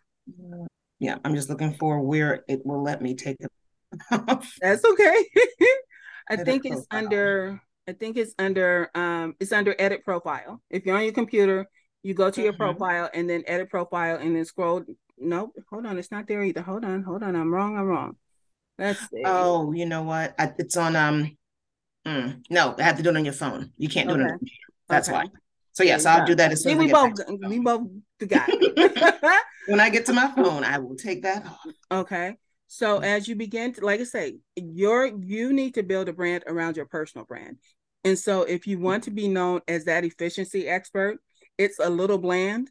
[SPEAKER 3] Yeah, I'm just looking for where it will let me take it *laughs* off.
[SPEAKER 1] That's okay. *laughs* I think it's under. I think it's under. Um, it's under edit profile. If you're on your computer, you go to mm-hmm. your profile and then edit profile and then scroll. Nope, hold on, it's not there either. Hold on, hold on. I'm wrong. I'm wrong. Let's see.
[SPEAKER 3] Oh, you know what? I, it's on um Mm, no, I have to do it on your phone. You can't do okay. it on computer. That's okay. why. So yes, I'll do that as soon
[SPEAKER 1] as we both we both got *laughs* *laughs*
[SPEAKER 3] when I get to my phone, I will take that off.
[SPEAKER 1] Okay. So as you begin to, like I say, your you need to build a brand around your personal brand. And so if you want to be known as that efficiency expert, it's a little bland.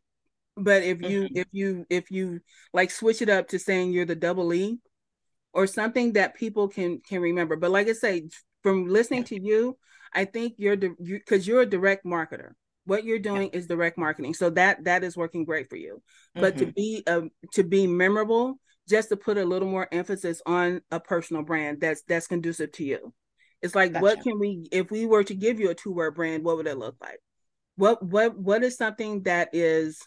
[SPEAKER 1] But if you mm-hmm. if you if you like switch it up to saying you're the double E or something that people can can remember. But like I say, from listening to you, I think you're because you, you're a direct marketer. what you're doing yeah. is direct marketing so that that is working great for you but mm-hmm. to be um to be memorable just to put a little more emphasis on a personal brand that's that's conducive to you it's like gotcha. what can we if we were to give you a two word brand what would it look like what what what is something that is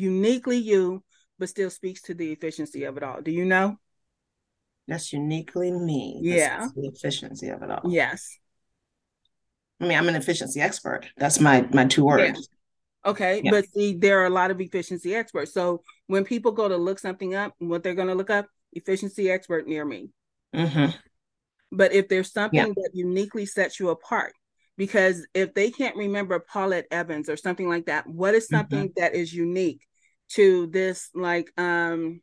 [SPEAKER 1] uniquely you but still speaks to the efficiency of it all do you know
[SPEAKER 3] that's uniquely me
[SPEAKER 1] yeah
[SPEAKER 3] the efficiency of it all
[SPEAKER 1] yes
[SPEAKER 3] I mean, I'm an efficiency expert. That's my my two words.
[SPEAKER 1] Yeah. Okay, yeah. but see, there are a lot of efficiency experts. So when people go to look something up, what they're going to look up, efficiency expert near me.
[SPEAKER 3] Mm-hmm.
[SPEAKER 1] But if there's something yeah. that uniquely sets you apart, because if they can't remember Paulette Evans or something like that, what is something mm-hmm. that is unique to this, like, um,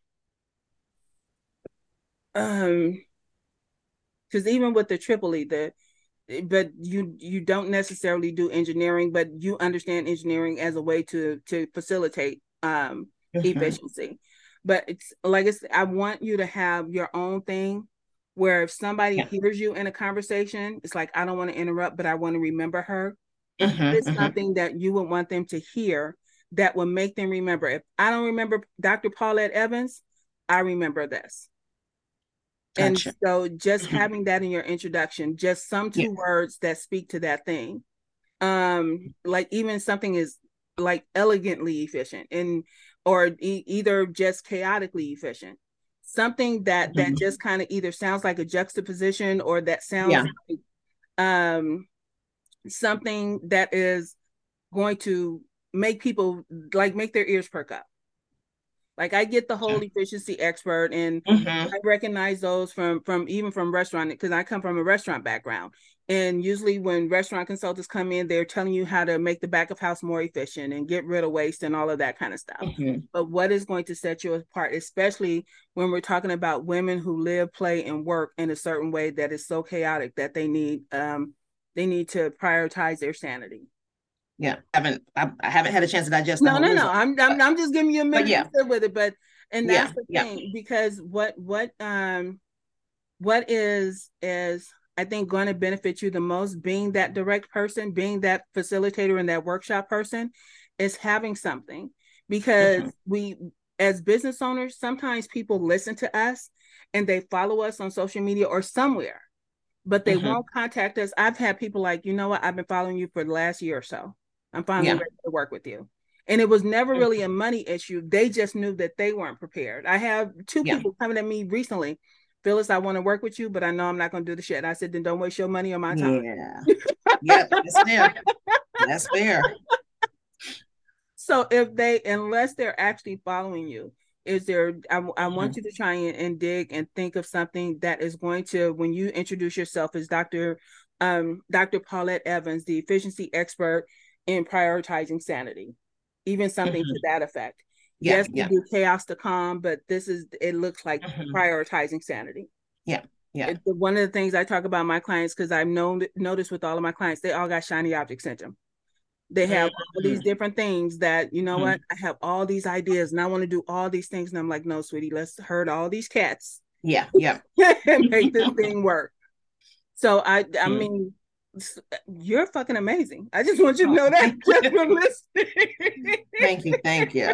[SPEAKER 1] um, because even with the Tripoli, the but you you don't necessarily do engineering but you understand engineering as a way to to facilitate um mm-hmm. efficiency but it's like it's i want you to have your own thing where if somebody yeah. hears you in a conversation it's like i don't want to interrupt but i want to remember her mm-hmm, it's mm-hmm. something that you would want them to hear that will make them remember if i don't remember dr paulette evans i remember this Gotcha. And so just mm-hmm. having that in your introduction, just some two yeah. words that speak to that thing. Um, like even something is like elegantly efficient and or e- either just chaotically efficient. Something that mm-hmm. that just kind of either sounds like a juxtaposition or that sounds yeah. like um something that is going to make people like make their ears perk up. Like I get the whole efficiency expert, and mm-hmm. I recognize those from from even from restaurant because I come from a restaurant background. And usually, when restaurant consultants come in, they're telling you how to make the back of house more efficient and get rid of waste and all of that kind of stuff. Mm-hmm. But what is going to set you apart, especially when we're talking about women who live, play, and work in a certain way that is so chaotic that they need um, they need to prioritize their sanity
[SPEAKER 3] yeah, I haven't I, I, haven't had a chance to digest. That.
[SPEAKER 1] No, no, no. I'm, I'm I'm just giving you a minute yeah. to sit with it, but and that's yeah, the thing yeah. because what what um what is is I think going to benefit you the most being that direct person, being that facilitator and that workshop person is having something because mm-hmm. we as business owners sometimes people listen to us and they follow us on social media or somewhere but they mm-hmm. won't contact us. I've had people like, you know what, I've been following you for the last year or so. I'm finally yeah. ready to work with you. And it was never mm-hmm. really a money issue. They just knew that they weren't prepared. I have two yeah. people coming at me recently. Phyllis, I want to work with you, but I know I'm not going to do the shit. And I said, then don't waste your money on my time.
[SPEAKER 3] Yeah. yep. That's fair. That's fair.
[SPEAKER 1] So if they, unless they're actually following you, is there i, I mm-hmm. want you to try and, and, dig and think of something that is going to when you introduce yourself as dr um, dr paulette evans the efficiency expert in prioritizing sanity, even something mm-hmm. to that effect. Yeah, yes, yeah. we do chaos to calm, but this is it looks like mm-hmm. prioritizing sanity.
[SPEAKER 3] Yeah. Yeah.
[SPEAKER 1] One of the things I talk about my clients because I've known noticed with all of my clients, they all got shiny object syndrome. They have all these different things that, you know mm-hmm. what, I have all these ideas and I want to do all these things. And I'm like, no, sweetie, let's herd all these cats.
[SPEAKER 3] Yeah, *laughs* yeah.
[SPEAKER 1] and make this *laughs* thing work. So I I mm. mean, you're fucking amazing. I just want you to know that *laughs* just from listening.
[SPEAKER 3] thank you, thank you.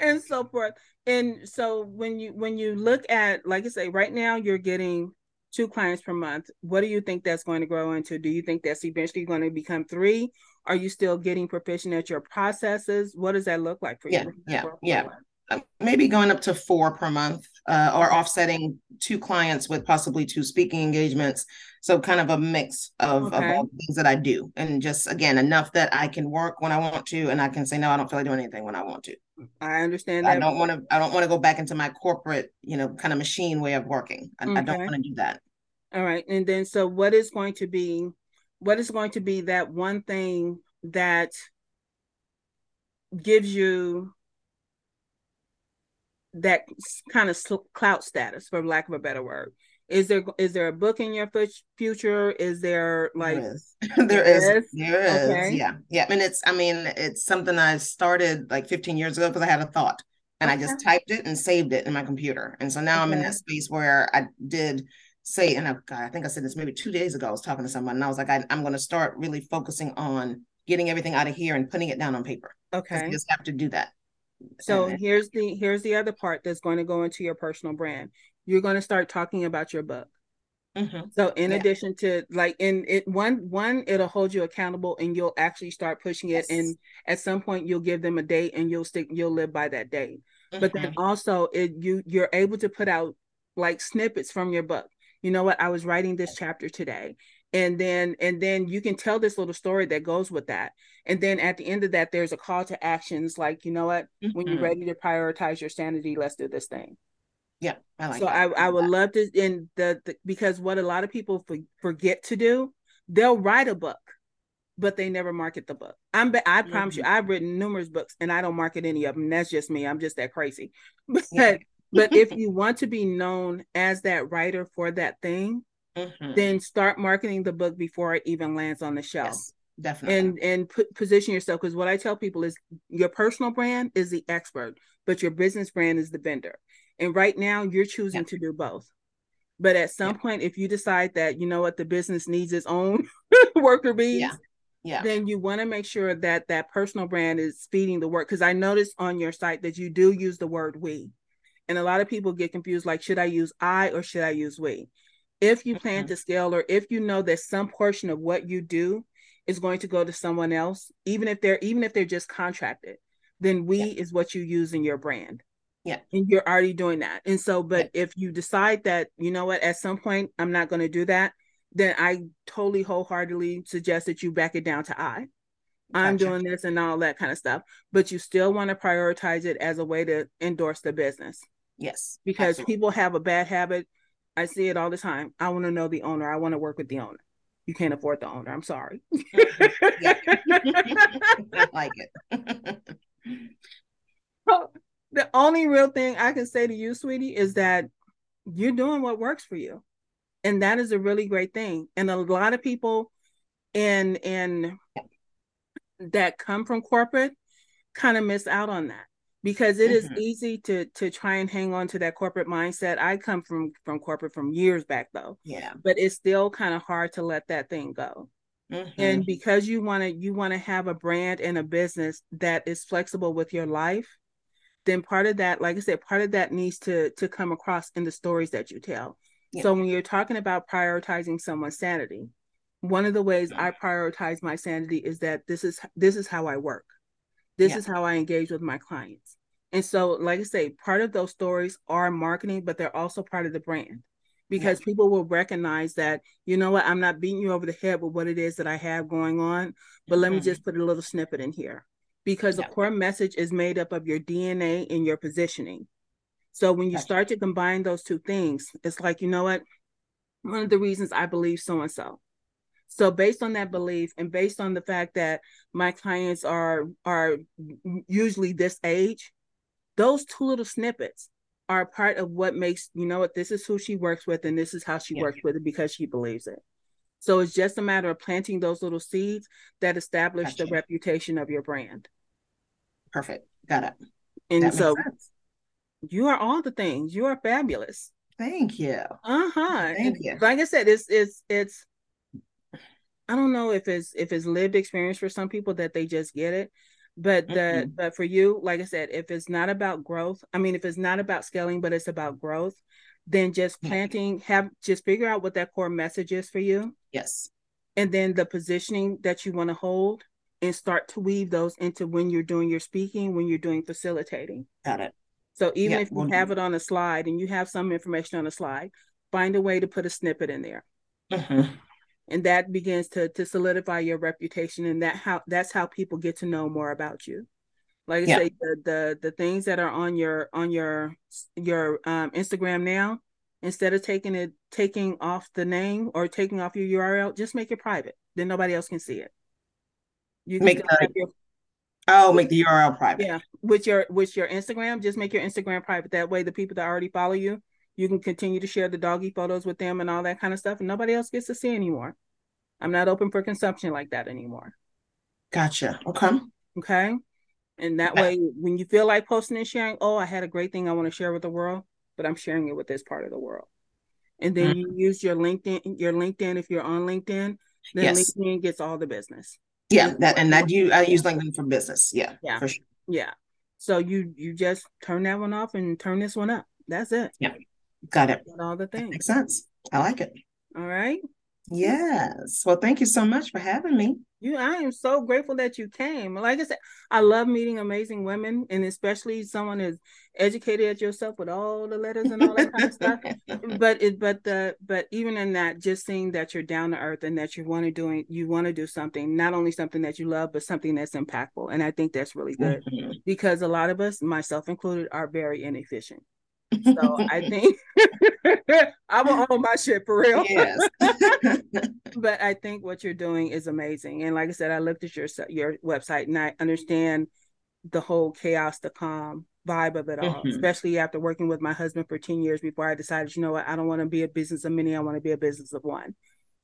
[SPEAKER 1] And so forth. And so when you when you look at like I say, right now you're getting two clients per month. What do you think that's going to grow into? Do you think that's eventually going to become three? Are you still getting proficient at your processes? What does that look like for
[SPEAKER 3] yeah,
[SPEAKER 1] you?
[SPEAKER 3] Yeah, yeah, uh, maybe going up to four per month uh, or offsetting two clients with possibly two speaking engagements so kind of a mix of, okay. of all the things that i do and just again enough that i can work when i want to and i can say no i don't feel like doing anything when i want to
[SPEAKER 1] i understand that.
[SPEAKER 3] i don't want to i don't want to go back into my corporate you know kind of machine way of working i, okay. I don't want to do that
[SPEAKER 1] all right and then so what is going to be what is going to be that one thing that gives you that kind of clout status, for lack of a better word. Is there is there a book in your future? Is there like
[SPEAKER 3] there is *laughs* there is, is? there is okay. yeah yeah I mean it's I mean it's something I started like 15 years ago because I had a thought and okay. I just typed it and saved it in my computer and so now okay. I'm in that space where I did say and I, God, I think I said this maybe two days ago I was talking to someone and I was like I, I'm going to start really focusing on getting everything out of here and putting it down on paper.
[SPEAKER 1] Okay.
[SPEAKER 3] You just have to do that.
[SPEAKER 1] So here's the here's the other part that's going to go into your personal brand. You're going to start talking about your book. Mm-hmm. So in yeah. addition to like in it one one it'll hold you accountable and you'll actually start pushing it yes. and at some point you'll give them a date and you'll stick you'll live by that date. Mm-hmm. But then mm-hmm. also it you you're able to put out like snippets from your book. You know what? I was writing this chapter today and then and then you can tell this little story that goes with that and then at the end of that there's a call to actions like you know what mm-hmm. when you're mm-hmm. ready to prioritize your sanity let's do this thing
[SPEAKER 3] yeah I like
[SPEAKER 1] so I, I would love to in the, the, because what a lot of people for, forget to do they'll write a book but they never market the book i'm i promise mm-hmm. you i've written numerous books and i don't market any of them that's just me i'm just that crazy but *laughs* yeah. but if *laughs* you want to be known as that writer for that thing mm-hmm. then start marketing the book before it even lands on the shelf. Yes,
[SPEAKER 3] definitely.
[SPEAKER 1] And and put, position yourself because what I tell people is your personal brand is the expert, but your business brand is the vendor. And right now you're choosing to do both. But at some point, if you decide that you know what the business needs its own *laughs* worker bees, yeah. Yeah. then you want to make sure that that personal brand is feeding the work. Because I noticed on your site that you do use the word we, and a lot of people get confused. Like, should I use I or should I use we? If you plan mm-hmm. to scale or if you know that some portion of what you do is going to go to someone else even if they're even if they're just contracted then we yeah. is what you use in your brand
[SPEAKER 3] yeah
[SPEAKER 1] and you're already doing that and so but yeah. if you decide that you know what at some point i'm not going to do that then i totally wholeheartedly suggest that you back it down to i i'm doing this and all that kind of stuff but you still want to prioritize it as a way to endorse the business
[SPEAKER 3] yes
[SPEAKER 1] because absolutely. people have a bad habit I see it all the time. I want to know the owner. I want to work with the owner. You can't afford the owner. I'm sorry. *laughs*
[SPEAKER 3] I like it. *laughs*
[SPEAKER 1] Oh, the only real thing I can say to you, sweetie, is that you're doing what works for you. And that is a really great thing. And a lot of people in in that come from corporate kind of miss out on that because it mm-hmm. is easy to to try and hang on to that corporate mindset. I come from from corporate from years back though.
[SPEAKER 3] Yeah.
[SPEAKER 1] But it's still kind of hard to let that thing go. Mm-hmm. And because you want to you want to have a brand and a business that is flexible with your life, then part of that, like I said, part of that needs to to come across in the stories that you tell. Yeah. So when you're talking about prioritizing someone's sanity, one of the ways I prioritize my sanity is that this is this is how I work. This yeah. is how I engage with my clients. And so, like I say, part of those stories are marketing, but they're also part of the brand because yeah. people will recognize that, you know what, I'm not beating you over the head with what it is that I have going on, but mm-hmm. let me mm-hmm. just put a little snippet in here because yeah. the core message is made up of your DNA and your positioning. So when you gotcha. start to combine those two things, it's like, you know what, one of the reasons I believe so and so. So based on that belief and based on the fact that my clients are are usually this age, those two little snippets are part of what makes you know what this is who she works with and this is how she yeah. works with it because she believes it. So it's just a matter of planting those little seeds that establish gotcha. the reputation of your brand.
[SPEAKER 3] Perfect. Got it.
[SPEAKER 1] And that so you are all the things. You are fabulous.
[SPEAKER 3] Thank you.
[SPEAKER 1] Uh-huh. Thank you. Like I said, it's it's it's I don't know if it's if it's lived experience for some people that they just get it. But the mm-hmm. but for you, like I said, if it's not about growth, I mean if it's not about scaling, but it's about growth, then just planting, have just figure out what that core message is for you.
[SPEAKER 3] Yes.
[SPEAKER 1] And then the positioning that you want to hold and start to weave those into when you're doing your speaking, when you're doing facilitating.
[SPEAKER 3] Got it.
[SPEAKER 1] So even yeah, if you have it on a slide and you have some information on a slide, find a way to put a snippet in there. Mm-hmm and that begins to to solidify your reputation and that how that's how people get to know more about you. Like i yeah. say the, the the things that are on your on your your um, instagram now instead of taking it taking off the name or taking off your url just make it private. Then nobody else can see it.
[SPEAKER 3] You can make the, your, oh make the url private.
[SPEAKER 1] Yeah with your with your instagram just make your instagram private. That way the people that already follow you you can continue to share the doggy photos with them and all that kind of stuff, and nobody else gets to see anymore. I'm not open for consumption like that anymore.
[SPEAKER 3] Gotcha. Okay.
[SPEAKER 1] Okay. And that way, when you feel like posting and sharing, oh, I had a great thing I want to share with the world, but I'm sharing it with this part of the world. And then mm-hmm. you use your LinkedIn, your LinkedIn if you're on LinkedIn, then yes. LinkedIn gets all the business.
[SPEAKER 3] Yeah, that and that you I use LinkedIn for business. Yeah,
[SPEAKER 1] yeah,
[SPEAKER 3] for sure.
[SPEAKER 1] Yeah. So you you just turn that one off and turn this one up. That's it.
[SPEAKER 3] Yeah, got it.
[SPEAKER 1] Got all the things.
[SPEAKER 3] Makes sense. I like it.
[SPEAKER 1] All right.
[SPEAKER 3] Yes. Well, thank you so much for having me.
[SPEAKER 1] You, I am so grateful that you came. Like I said, I love meeting amazing women, and especially someone as educated as yourself with all the letters and all that kind of stuff. *laughs* But it, but the, but even in that, just seeing that you're down to earth and that you want to doing, you want to do something, not only something that you love, but something that's impactful. And I think that's really good mm-hmm. because a lot of us, myself included, are very inefficient. So I *laughs* think *laughs* I will own my shit for real. Yes. *laughs* but I think what you're doing is amazing. And like I said, I looked at your your website and I understand the whole chaos to calm vibe of it all, mm-hmm. especially after working with my husband for 10 years before I decided, you know what, I don't want to be a business of many, I want to be a business of one.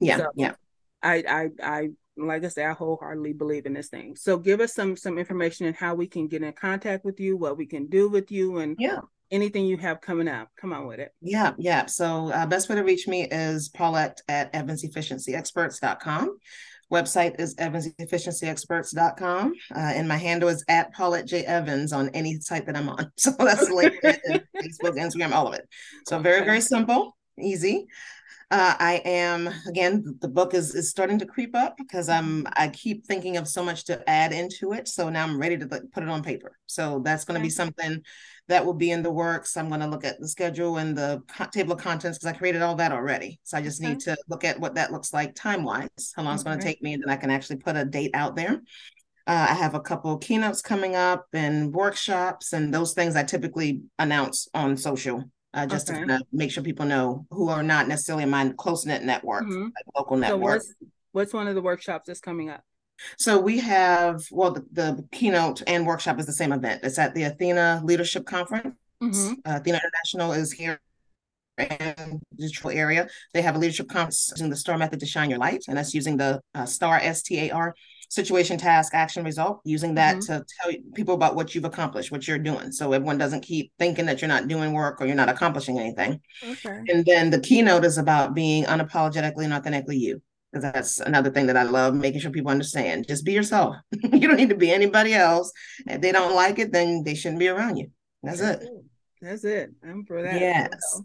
[SPEAKER 3] Yeah. So yeah.
[SPEAKER 1] I I I like I said, I wholeheartedly believe in this thing. So give us some some information on how we can get in contact with you, what we can do with you, and
[SPEAKER 3] yeah,
[SPEAKER 1] anything you have coming up. Come on with it.
[SPEAKER 3] Yeah, yeah. So uh, best way to reach me is Paulette at evansefficiencyexperts.com. Website is evansefficiencyexperts.com. Uh, and my handle is at Paulette J. Evans on any site that I'm on. *laughs* So that's *laughs* LinkedIn, Facebook, Instagram, all of it. So very, very simple, easy. Uh, I am again. The book is is starting to creep up because I'm. I keep thinking of so much to add into it. So now I'm ready to put it on paper. So that's going to okay. be something that will be in the works. I'm going to look at the schedule and the table of contents because I created all that already. So I just okay. need to look at what that looks like time wise, how long okay. it's going to take me, and then I can actually put a date out there. Uh, I have a couple keynotes coming up and workshops and those things I typically announce on social uh, just okay. to kind of make sure people know who are not necessarily in my close knit network, mm-hmm. like local network. So
[SPEAKER 1] what's, what's one of the workshops that's coming up?
[SPEAKER 3] So we have, well, the, the, keynote and workshop is the same event. It's at the Athena Leadership Conference. Mm-hmm. Uh, Athena International is here in the Detroit area. They have a leadership conference using the STAR method to shine your light, and that's using the uh, STAR S T A R situation, task, action, result. Using that mm-hmm. to tell people about what you've accomplished, what you're doing, so everyone doesn't keep thinking that you're not doing work or you're not accomplishing anything. Okay. And then the keynote is about being unapologetically and authentically you that's another thing that I love making sure people understand. Just be yourself. *laughs* you don't need to be anybody else. If they don't like it, then they shouldn't be around you. That's, that's it. it.
[SPEAKER 1] That's it. I'm for that.
[SPEAKER 3] Yes.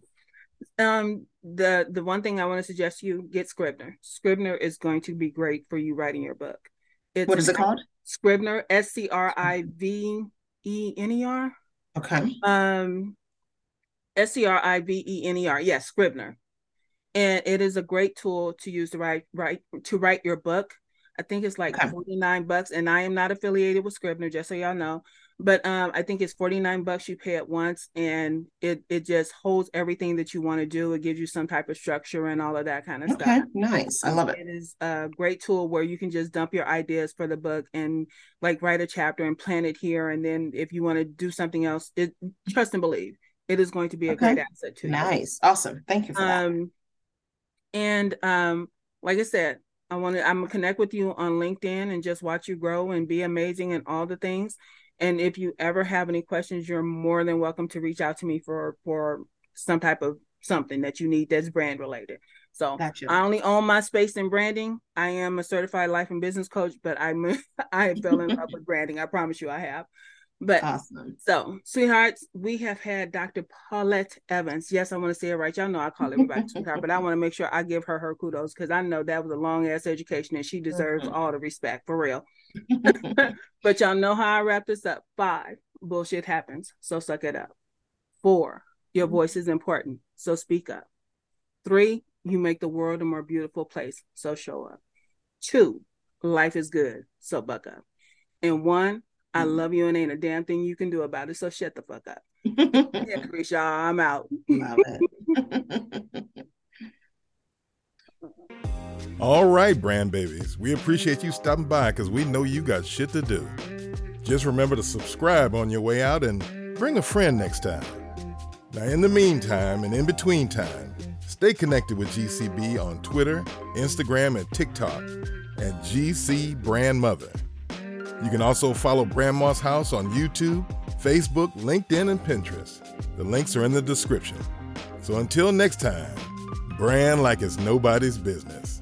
[SPEAKER 1] Um, the the one thing I want to suggest you get Scrivener. Scrivener is going to be great for you writing your book.
[SPEAKER 3] It's what is it called?
[SPEAKER 1] Scrivener. S C R I V E N E R.
[SPEAKER 3] Okay.
[SPEAKER 1] Um, S C R I V E N E R. Yes, Scrivener and it is a great tool to use to write write to write your book. I think it's like okay. 49 bucks and I am not affiliated with Scrivener just so y'all know. But um, I think it's 49 bucks you pay at once and it it just holds everything that you want to do. It gives you some type of structure and all of that kind of
[SPEAKER 3] okay.
[SPEAKER 1] stuff.
[SPEAKER 3] Nice. I love it.
[SPEAKER 1] It is a great tool where you can just dump your ideas for the book and like write a chapter and plan it here and then if you want to do something else, it trust and believe. It is going to be a okay. great asset to
[SPEAKER 3] nice. you. Nice. Awesome. Thank you for um, that
[SPEAKER 1] and um, like I said, I want to I'm gonna connect with you on LinkedIn and just watch you grow and be amazing and all the things. And if you ever have any questions, you're more than welcome to reach out to me for for some type of something that you need that's brand related. So gotcha. I only own my space in branding. I am a certified life and business coach, but I'm *laughs* I fell in love with branding. I promise you I have. But awesome. So, sweethearts, we have had Dr. Paulette Evans. Yes, I want to say it right. Y'all know I call everybody *laughs* sweetheart, but I want to make sure I give her her kudos because I know that was a long ass education and she deserves mm-hmm. all the respect for real. *laughs* *laughs* but y'all know how I wrap this up. Five, bullshit happens. So suck it up. Four, your mm-hmm. voice is important. So speak up. Three, you make the world a more beautiful place. So show up. Two, life is good. So buck up. And one, I love you and ain't a damn thing you can do about it. So shut the fuck up. yeah, *laughs* Chris, y'all, I'm out. *laughs*
[SPEAKER 2] All right, brand babies. We appreciate you stopping by because we know you got shit to do. Just remember to subscribe on your way out and bring a friend next time. Now, in the meantime and in between time, stay connected with GCB on Twitter, Instagram, and TikTok at GC Brand Mother. You can also follow Brandma's House on YouTube, Facebook, LinkedIn, and Pinterest. The links are in the description. So until next time, brand like it's nobody's business.